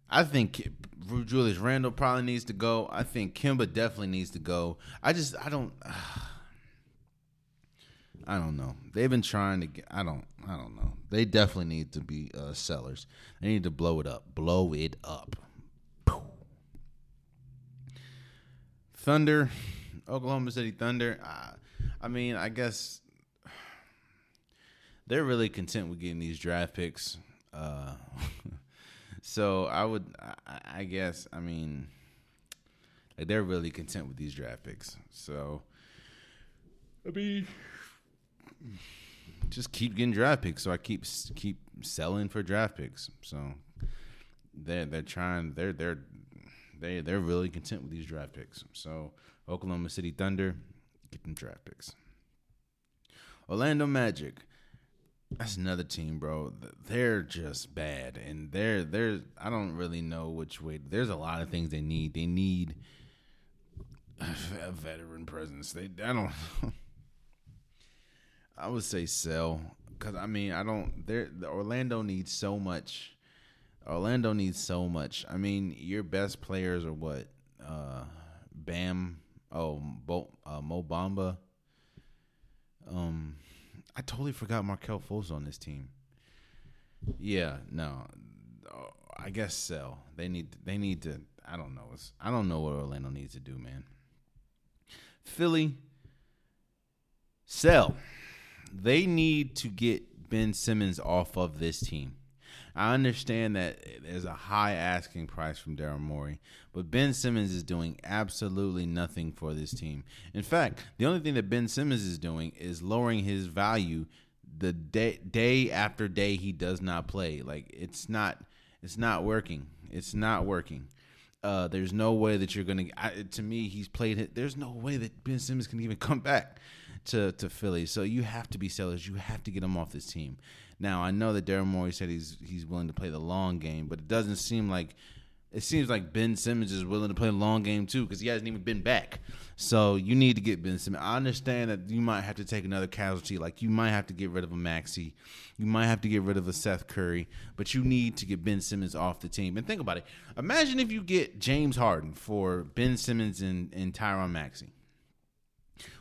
I think Julius Randle probably needs to go. I think Kemba definitely needs to go. I just I don't. Uh, I don't know. They've been trying to get. I don't. I don't know. They definitely need to be uh, sellers. They need to blow it up. Blow it up. Thunder, Oklahoma City Thunder. Uh, I mean, I guess they're really content with getting these draft picks. Uh, so I would, I, I guess, I mean, they're really content with these draft picks. So, I mean just keep getting draft picks. So I keep keep selling for draft picks. So they're they're trying they're they're they they're really content with these draft picks. So Oklahoma City Thunder get them draft picks. Orlando Magic. That's another team, bro. They're just bad, and they're they're. I don't really know which way. There's a lot of things they need. They need a veteran presence. They I don't. I would say sell because I mean I don't. There, Orlando needs so much. Orlando needs so much. I mean, your best players are what? Uh, Bam. Oh, Bo, uh, Mo Bamba. Um, I totally forgot Markelle Fultz on this team. Yeah, no. I guess sell. They need. They need to. I don't know. It's, I don't know what Orlando needs to do, man. Philly. Sell they need to get Ben Simmons off of this team. I understand that there's a high asking price from Daryl Morey, but Ben Simmons is doing absolutely nothing for this team. In fact, the only thing that Ben Simmons is doing is lowering his value the day day after day he does not play. Like it's not it's not working. It's not working. Uh, there's no way that you're gonna. I, to me, he's played. There's no way that Ben Simmons can even come back to to Philly. So you have to be sellers. You have to get him off this team. Now I know that Daryl Morey said he's he's willing to play the long game, but it doesn't seem like it seems like Ben Simmons is willing to play the long game too because he hasn't even been back. So you need to get Ben Simmons. I understand that you might have to take another casualty, like you might have to get rid of a Maxey, you might have to get rid of a Seth Curry, but you need to get Ben Simmons off the team. And think about it. Imagine if you get James Harden for Ben Simmons and, and Tyron Maxey.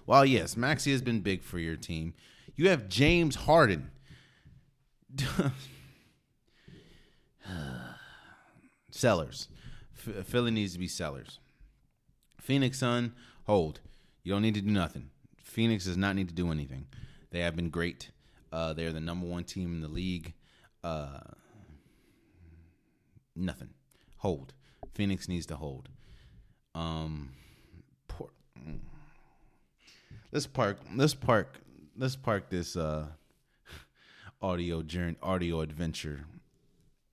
While yes, Maxey has been big for your team, you have James Harden. sellers. F- Philly needs to be sellers. Phoenix Sun, hold. You don't need to do nothing. Phoenix does not need to do anything. They have been great. Uh, they're the number one team in the league. Uh, nothing. Hold. Phoenix needs to hold. Um, mm. let's park. Let's park. Let's park this uh, audio journey, audio adventure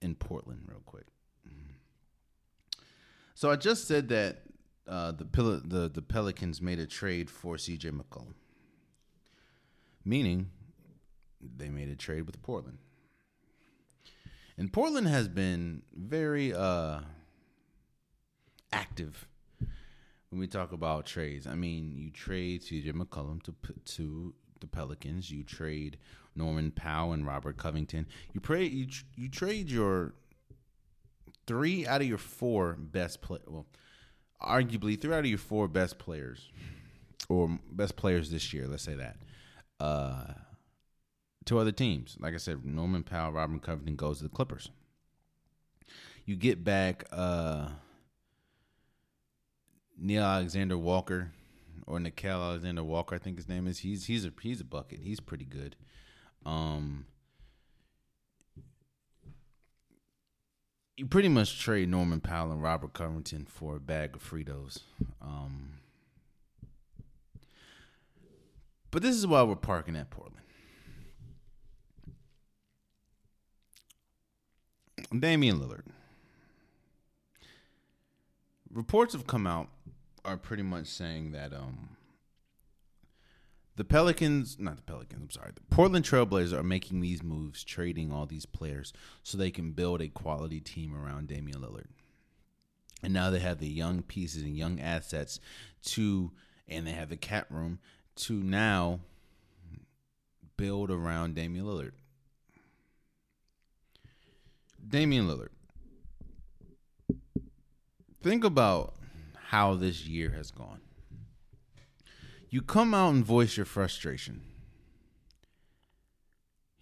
in Portland real quick. So I just said that uh, the, Pel- the the Pelicans made a trade for CJ McCollum, meaning they made a trade with Portland. And Portland has been very uh, active when we talk about trades. I mean, you trade CJ McCollum to put to the Pelicans. You trade Norman Powell and Robert Covington. You pray you tr- you trade your three out of your four best play. Well, arguably three out of your four best players or best players this year. Let's say that. Uh, to other teams. Like I said, Norman Powell, Robert Covington goes to the Clippers. You get back uh, Neil Alexander Walker or Nickeil Alexander Walker, I think his name is. He's he's a he's a bucket. He's pretty good. Um, you pretty much trade Norman Powell and Robert Covington for a bag of Fritos. Um, but this is why we're parking at Portland. Damian Lillard. Reports have come out are pretty much saying that um the Pelicans, not the Pelicans, I'm sorry, the Portland Trailblazers are making these moves, trading all these players so they can build a quality team around Damian Lillard. And now they have the young pieces and young assets to, and they have the cap room to now build around Damian Lillard. Damian Lillard. Think about how this year has gone. You come out and voice your frustration.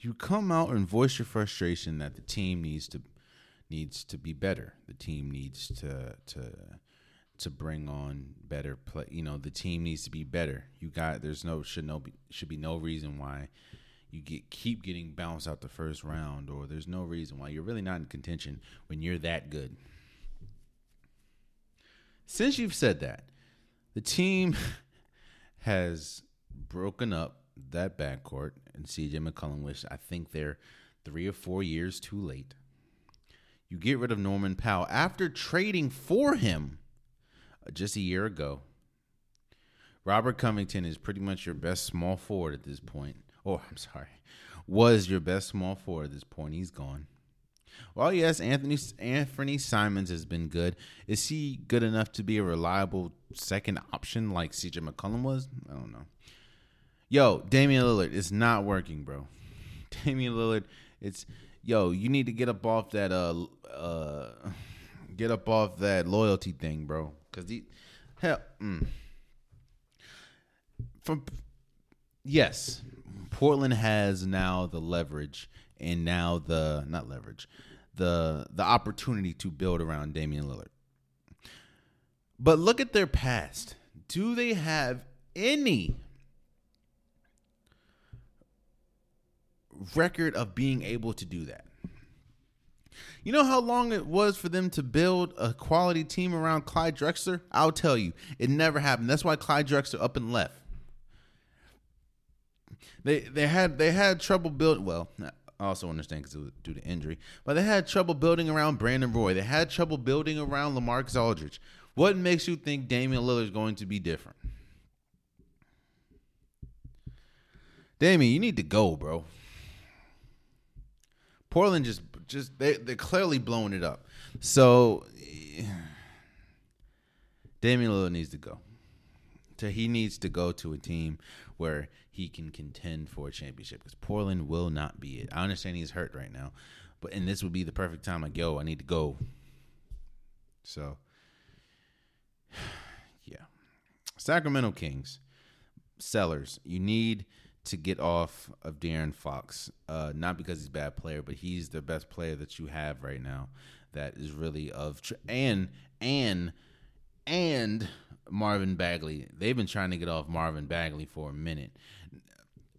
You come out and voice your frustration that the team needs to needs to be better. The team needs to to to bring on better play. You know, the team needs to be better. You got there's no should no be, should be no reason why you get keep getting bounced out the first round, or there's no reason why you're really not in contention when you're that good. Since you've said that, the team has broken up that backcourt and CJ McCollum, which I think they're three or four years too late. You get rid of Norman Powell after trading for him uh, just a year ago. Robert Covington is pretty much your best small forward at this point. Oh, I'm sorry. Was your best small forward at this point. He's gone. Well, yes, Anthony Anthony Simons has been good. Is he good enough to be a reliable second option like CJ McCollum was? I don't know. Yo, Damian Lillard, it's not working, bro. Damian Lillard, it's yo, you need to get up off that uh uh get up off that loyalty thing, bro. Cause the hell mm. from yes, Portland has now the leverage and now the not leverage, the the opportunity to build around Damian Lillard. But look at their past. Do they have any record of being able to do that? You know how long it was for them to build a quality team around Clyde Drexler? I'll tell you, it never happened. That's why Clyde Drexler up and left. They they had they had trouble build well. I also understand because it was due to injury. But they had trouble building around Brandon Roy. They had trouble building around LaMarcus Aldridge. What makes you think Damian Lillard is going to be different? Damian, you need to go, bro. Portland just just they they're clearly blowing it up. So Damian Lillard needs to go. So he needs to go to a team where he can contend for a championship because Portland will not be it. I understand he's hurt right now, but and this would be the perfect time. Like, yo, I need to go. So, yeah, Sacramento Kings sellers. You need to get off of De'Aaron Fox, uh, not because he's a bad player, but he's the best player that you have right now. That is really of tr- and and and Marvin Bagley. They've been trying to get off Marvin Bagley for a minute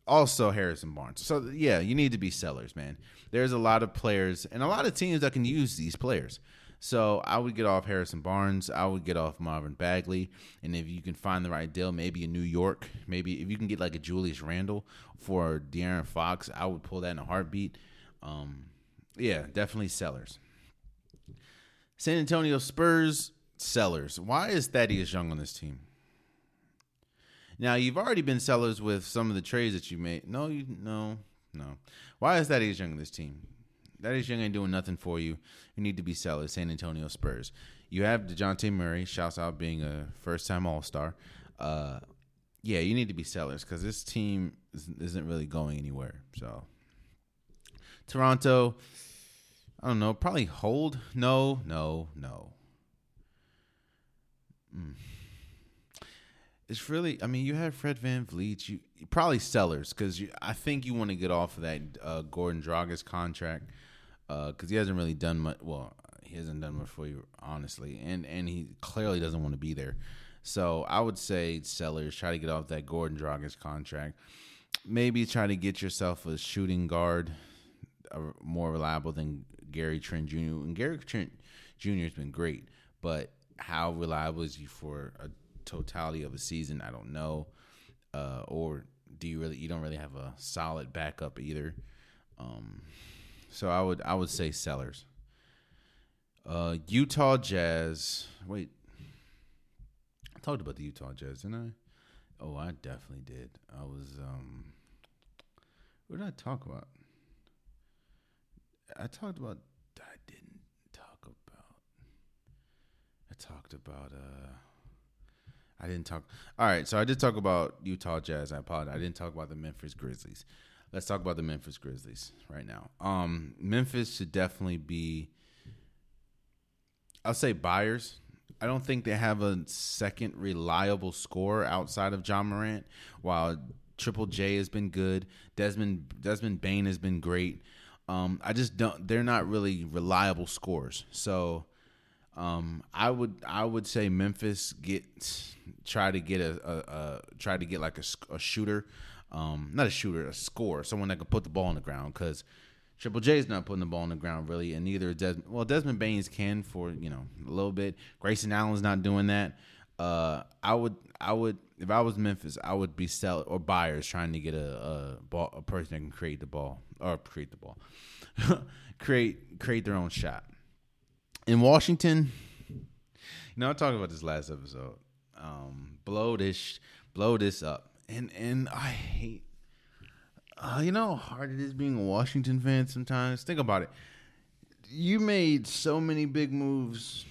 also Harrison Barnes. So yeah, you need to be sellers, man. There's a lot of players and a lot of teams that can use these players. So I would get off Harrison Barnes. I would get off Marvin Bagley. And if you can find the right deal, maybe in New York, maybe if you can get like a Julius Randle for De'Aaron Fox, I would pull that in a heartbeat. Um, yeah, definitely sellers. San Antonio Spurs sellers. Why is Thaddeus Young on this team? Now you've already been sellers with some of the trades that you made. No, you no, no. Why is Thaddeus Young in this team? That is Young ain't doing nothing for you. You need to be sellers. San Antonio Spurs. You have Dejounte Murray. Shouts out being a first time All Star. Uh, yeah, you need to be sellers because this team isn't really going anywhere. So Toronto, I don't know, probably hold. No, no, no. Mm. It's really, I mean, you have Fred VanVleet. You, you probably sellers because I think you want to get off of that uh, Goran Dragic contract because uh, he hasn't really done much. Well, he hasn't done much for you, honestly, and and he clearly doesn't want to be there. So I would say sellers try to get off that Goran Dragic contract. Maybe try to get yourself a shooting guard, uh, more reliable than Gary Trent Jr. And Gary Trent Jr. has been great, but how reliable is he for a totality of a season? I don't know. Uh, or do you really? You don't really have a solid backup either. Um, so I would I would say sellers. Uh, Utah Jazz. Wait, I talked about the Utah Jazz, didn't I? Oh, I definitely did. I was um. What did I talk about? I talked about. I didn't talk about. I talked about. Uh. I didn't talk. All right, so I did talk about Utah Jazz. I apologize. I didn't talk about the Memphis Grizzlies. Let's talk about the Memphis Grizzlies right now. Um, Memphis should definitely be. I'll say buyers. I don't think they have a second reliable scorer outside of Ja Morant. While Triple J has been good, Desmond Desmond Bane has been great. Um, I just don't. They're not really reliable scores. So, um, I would I would say Memphis get try to get a, a, a try to get like a, a shooter um, not a shooter, a scorer, someone that can put the ball on the ground. Because Triple J is not putting the ball on the ground really, and neither Desmond. Well, Desmond Bane's can for you know a little bit. Grayson Allen's not doing that. Uh, I would, I would, if I was Memphis, I would be sell or buyers trying to get a, a ball, a person that can create the ball or create the ball, create create their own shot. In Washington, you know, I talked about this last episode. Um, blow this, blow this up and and I hate. Uh, you know how hard it is being a Washington fan sometimes. Think about it. You made so many big moves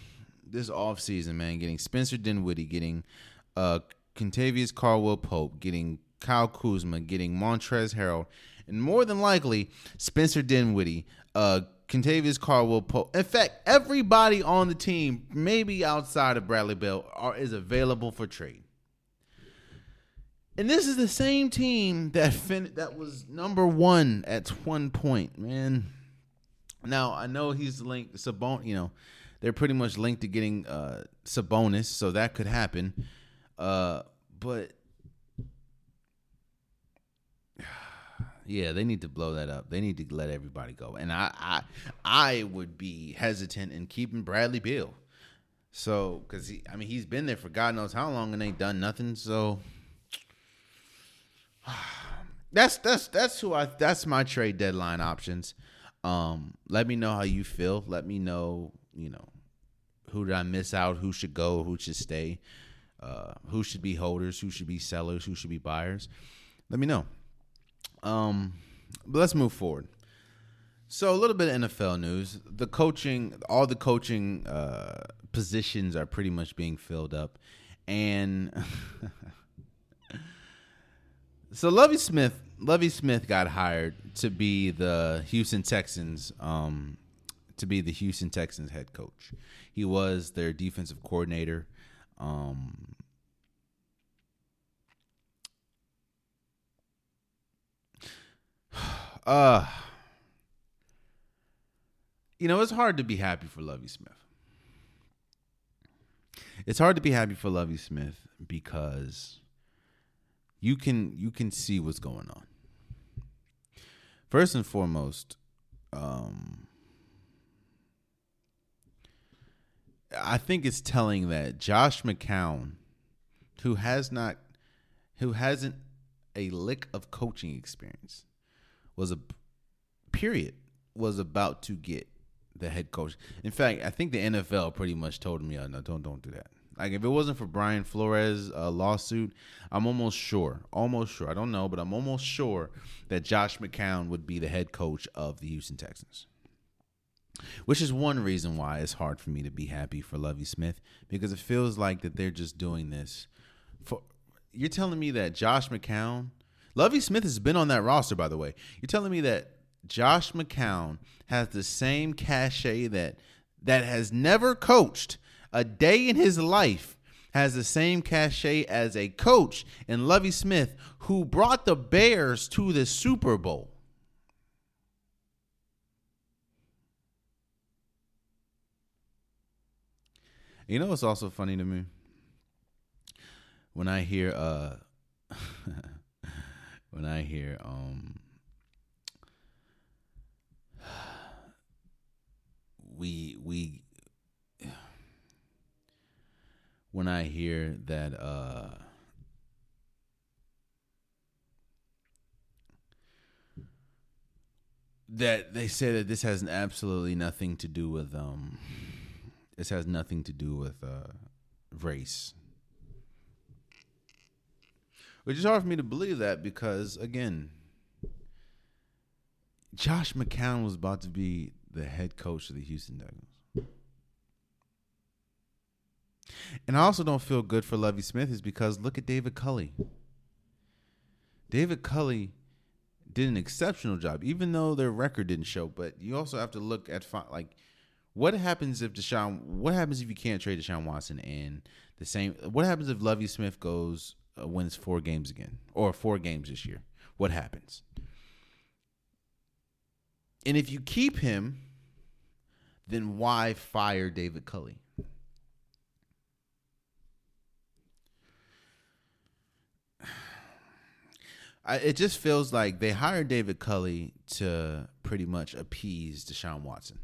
this offseason, man. Getting Spencer Dinwiddie, getting uh Kentavious Caldwell Pope, getting Kyle Kuzma, getting Montrezl Harrell, and more than likely Spencer Dinwiddie, uh Kentavious Caldwell Pope. In fact, everybody on the team, maybe outside of Bradley Beal, are, is available for trade. And this is the same team that fin- that was number one at one point, man. Now I know he's linked Sabon. You know, they're pretty much linked to getting uh, Sabonis, so that could happen. Uh, but yeah, they need to blow that up. They need to let everybody go. And I, I, I would be hesitant in keeping Bradley Beal. So, because he, I mean, he's been there for God knows how long and ain't done nothing. So that's that's that's who I that's my trade deadline options. Um, let me know how you feel. Let me know, you know, who did I miss out? Who should go? Who should stay? Uh, who should be holders? Who should be sellers? Who should be buyers? Let me know. Um, but let's move forward. So a little bit of NFL news. The coaching, all the coaching uh, positions are pretty much being filled up, and So Lovie Smith, Lovie Smith got hired to be the Houston Texans, um, to be the Houston Texans head coach. He was their defensive coordinator. Um, uh, you know, it's hard to be happy for Lovie Smith. It's hard to be happy for Lovie Smith because you can you can see what's going on. First and foremost, um, I think it's telling that Josh McCown, who has not, who hasn't a lick of coaching experience, was a period was about to get the head coach. In fact, I think the NFL pretty much told him, "Yeah, no, don't don't do that." Like if it wasn't for Brian Flores' uh, lawsuit, I'm almost sure, almost sure. I don't know, but I'm almost sure that Josh McCown would be the head coach of the Houston Texans. Which is one reason why it's hard for me to be happy for Lovie Smith because it feels like that they're just doing this for. You're telling me that Josh McCown, Lovie Smith has been on that roster, by the way. You're telling me that Josh McCown has the same cachet that that has never coached a day in his life has the same cachet as a coach in Lovie Smith who brought the Bears to the Super Bowl. You know what's also funny to me? When I hear uh when I hear um we we when I hear that uh that they say that this has absolutely nothing to do with um this has nothing to do with uh race. Which is hard for me to believe that because again Josh McCown was about to be the head coach of the Houston Texans. And I also don't feel good for Lovie Smith is because look at David Culley. David Culley did an exceptional job, even though their record didn't show. But you also have to look at like what happens if Deshaun. What happens if you can't trade Deshaun Watson and the same? What happens if Lovie Smith goes uh, wins four games again or four games this year? What happens? And if you keep him, then why fire David Culley? I, it just feels like they hired David Culley to pretty much appease Deshaun Watson.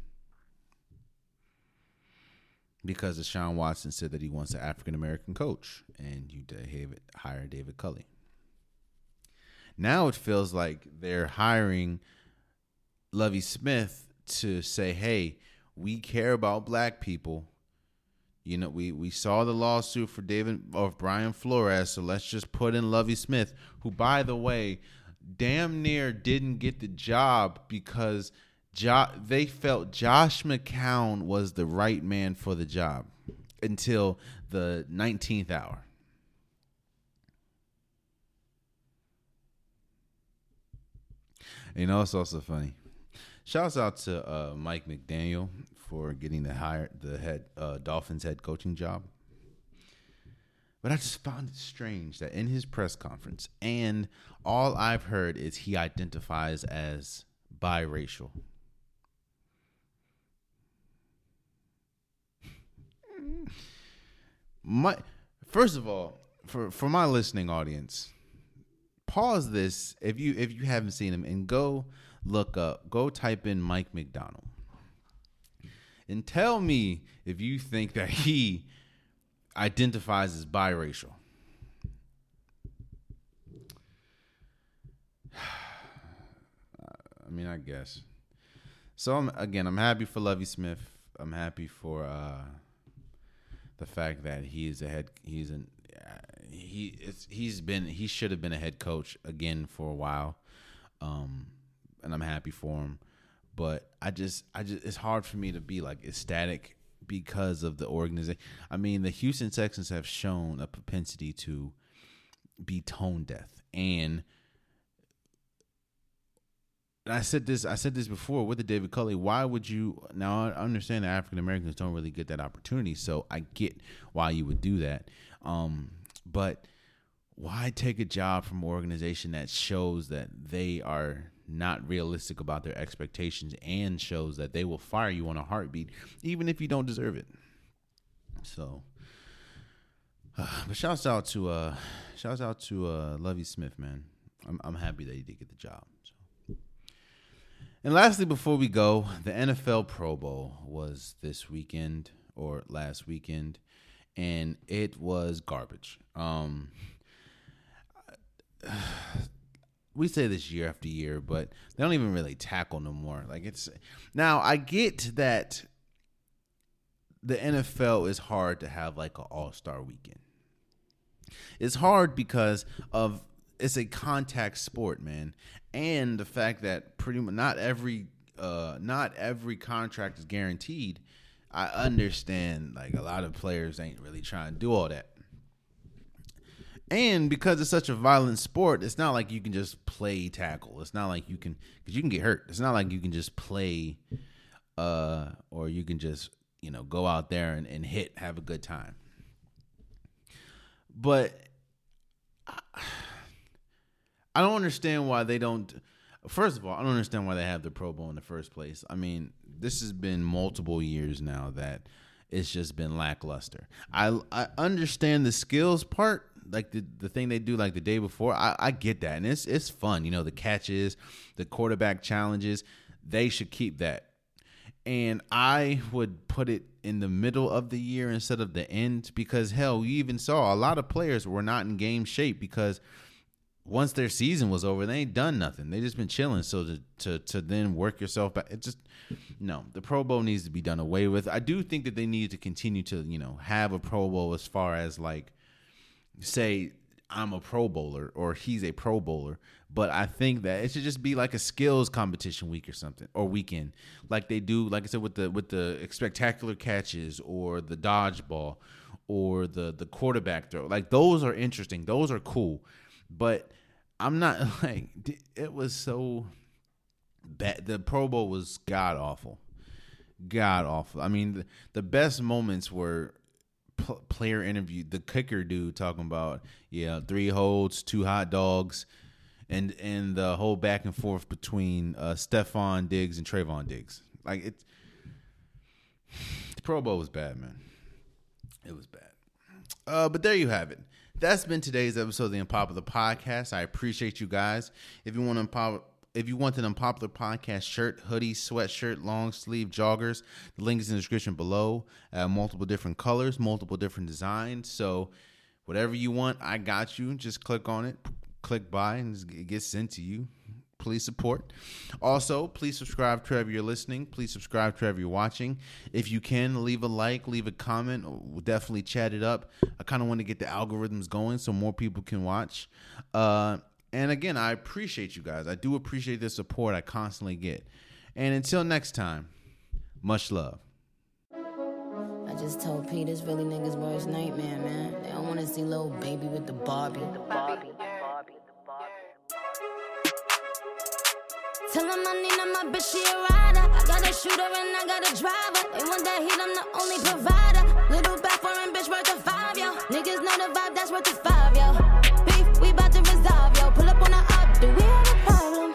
Because Deshaun Watson said that he wants an African American coach, and you David, hire David Culley. Now it feels like they're hiring Lovie Smith to say, hey, we care about black people. You know, we, we saw the lawsuit for David of Brian Flores, so let's just put in Lovie Smith, who by the way, damn near didn't get the job because jo- they felt Josh McCown was the right man for the job until the 19th hour. You know, it's also funny. Shouts out to uh, Mike McDaniel for getting the hire the head uh, Dolphins head coaching job. But I just found it strange that in his press conference, and all I've heard is he identifies as biracial. My first of all, for for my listening audience, pause this if you if you haven't seen him and go look up, go type in Mike McDaniel. And tell me if you think that he identifies as biracial. I mean, I guess. So I'm again, I'm happy for Lovie Smith. I'm happy for uh, the fact that he is a head. He's an uh, he. It's, he's been. He should have been a head coach again for a while. Um, and I'm happy for him. But I just, I just, it's hard for me to be like ecstatic because of the organization. I mean, the Houston Texans have shown a propensity to be tone deaf, and I said this, I said this before with the David Culley. Why would you? Now I understand that African Americans don't really get that opportunity, so I get why you would do that. Um, but why take a job from an organization that shows that they are not realistic about their expectations and shows that they will fire you on a heartbeat even if you don't deserve it. So uh, but shouts out to uh shouts out to uh Lovie Smith, man. I'm I'm happy that he did get the job. And lastly, before we go, the NFL Pro Bowl was this weekend or last weekend, and it was garbage. Um, we say this year after year, but they don't even really tackle no more. Like it's now I get that the NFL is hard to have like an All Star weekend. It's hard because of it's a contact sport, man, and the fact that pretty much not every uh not every contract is guaranteed. I understand like a lot of players ain't really trying to do all that. And because it's such a violent sport, it's not like you can just play tackle. It's not like you can because you can get hurt. It's not like you can just play uh or you can just, you know, go out there and, and hit, have a good time. But I, I don't understand why they don't First of all, I don't understand why they have the Pro Bowl in the first place. I mean, this has been multiple years now that it's just been lackluster. I I understand the skills part, like the the thing they do like the day before. I, I get that, and it's it's fun. You know, the catches, the quarterback challenges. They should keep that. And I would put it in the middle of the year instead of the end because hell, you even saw a lot of players were not in game shape because once their season was over, they ain't done nothing. They just been chilling. So to to to then work yourself back, it just no. The Pro Bowl needs to be done away with. I do think that they need to continue to you know have a Pro Bowl as far as like say I'm a Pro Bowler or he's a Pro Bowler, but I think that it should just be like a skills competition week or something or weekend, like they do, like I said with the with the spectacular catches or the dodgeball or the the quarterback throw. Like those are interesting. Those are cool but I'm not like it was so bad. The Pro Bowl was god awful, god awful. I mean, the, the best moments were p- player interview. The kicker dude talking about yeah, three holds, two hot dogs, and and the whole back and forth between uh, Stefon Diggs and Trevon Diggs. Like it, the Pro Bowl was bad, man. It was bad. Uh, but there you have it that's been today's episode of the Unpopular Podcast. I appreciate you guys. If you want to if you want an unpopular podcast shirt, hoodie, sweatshirt, long sleeve, joggers, the link is in the description below. Uh, multiple different colors, multiple different designs. So whatever you want, I got you. Just click on it, click buy, and it gets sent to you please support. Also, please subscribe to wherever you're listening. Please subscribe to wherever you're watching. If you can, leave a like, leave a comment. We'll definitely chat it up. I kind of want to get the algorithms going so more people can watch. Uh, and again, I appreciate you guys. I do appreciate the support I constantly get. And until next time, much love. I just told Pete it's really niggas' worst nightmare, man. They don't want to see little baby with the Barbie. The Barbie. Tell him I need my bitch, she a rider. I got a shooter and I got a driver. They want that heat, I'm the only provider. Little back foreign bitch worth a five, yo. Niggas know the vibe, that's worth a five, yo. Beef, we to resolve, yo. Pull up on the up, do we have a problem?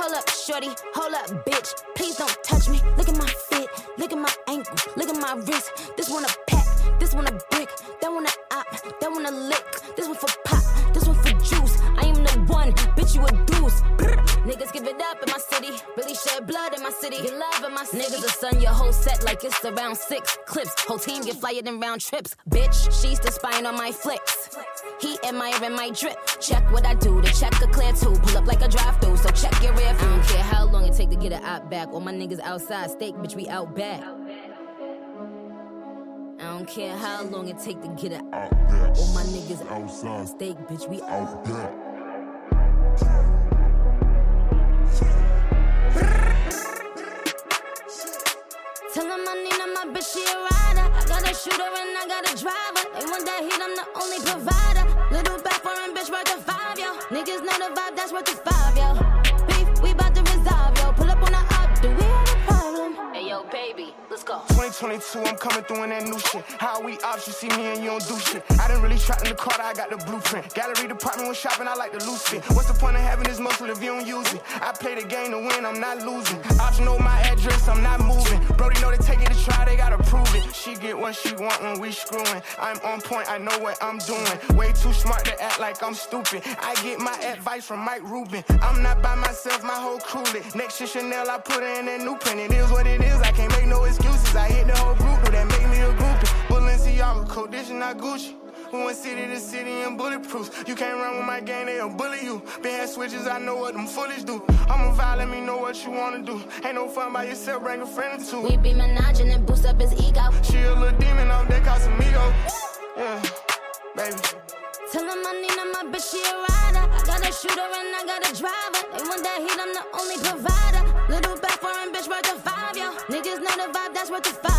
Hold up, shorty, hold up, bitch. Please don't touch me. Look at my fit, look at my ankle, look at my wrist. This one a pack, this one a brick, that one a op, that one a lick. This one for pop, this one for juice. I am the one, bitch, you a deuce. Niggas give it up in my city. Really shed blood in my city. Get love in my city. Niggas will sun your whole set like it's around six clips. Whole team get fired in round trips. Bitch, she's the spine on my flicks. He admiring my drip. Check what I do to check a clear two. Pull up like a drive through, so check your rear view. I don't care how long it take to get it out back. All my niggas outside, steak, bitch, we out back. I don't care how long it take to get it out back. All my niggas outside, steak, bitch, we out back. Tell him I need my bitch, she a rider. I got a shooter and I got a driver. They want that heat, I'm the only provider. Little back foreign bitch worth a five, yo. Niggas know the vibe, that's worth a five, yo. Beef, we bout 22, I'm coming through in that new shit. How we ops, you see me and you don't do shit. I didn't really shot in the car, I got the blueprint. Gallery department when shopping, I like the loose fit. What's the point of having this muscle if you don't use it? I play the game to win, I'm not losing. Ops know my address, I'm not moving. Brody know they take it to try, they gotta prove it. She get what she want when we screwing. I'm on point, I know what I'm doing. Way too smart to act like I'm stupid. I get my advice from Mike Rubin. I'm not by myself, my whole crew lit. Next year Chanel, I put her in that new print. It is what it is, I can't make no excuses. I hit the whole group, that make me a groupie. Balenciaga, is not Gucci. We went city to city and bulletproof. You can't run with my gang, they'll bully you. Been had switches, I know what them foolish do. I'm a vibe, let me know what you wanna do. Ain't no fun by yourself, bring a friend or two. We be menaging and boost up his ego. She a little demon off that Casamigo. Yeah, baby. Tell him I need him, my bitch, she a rider. I got a shooter and I got a driver. They want that heat, I'm the only provider. Little back bitch worth a five, yo. Niggas know the vibe, that's worth a five,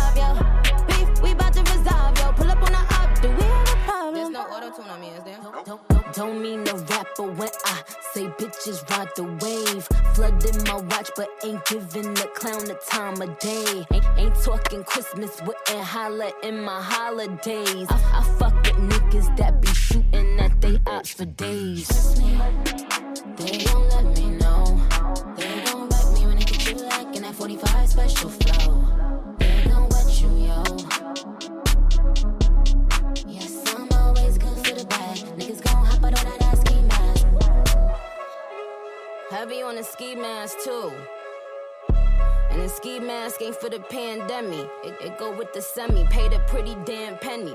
Don't, don't, don't mean rap, but when I say bitches ride the wave, flooded my watch, but ain't giving the clown the time of day. Ain't, ain't talking Christmas, wouldn't holla in my holidays. I, I fuck with niggas that be shooting at they ops for days. They won't let me know. They won't wreck me when they get you like in that 45 special flow. They gon' wet you, yo. Yes, Heavy on the ski mask too. And the ski mask ain't for the pandemic. It, it go with the semi. Paid a pretty damn penny.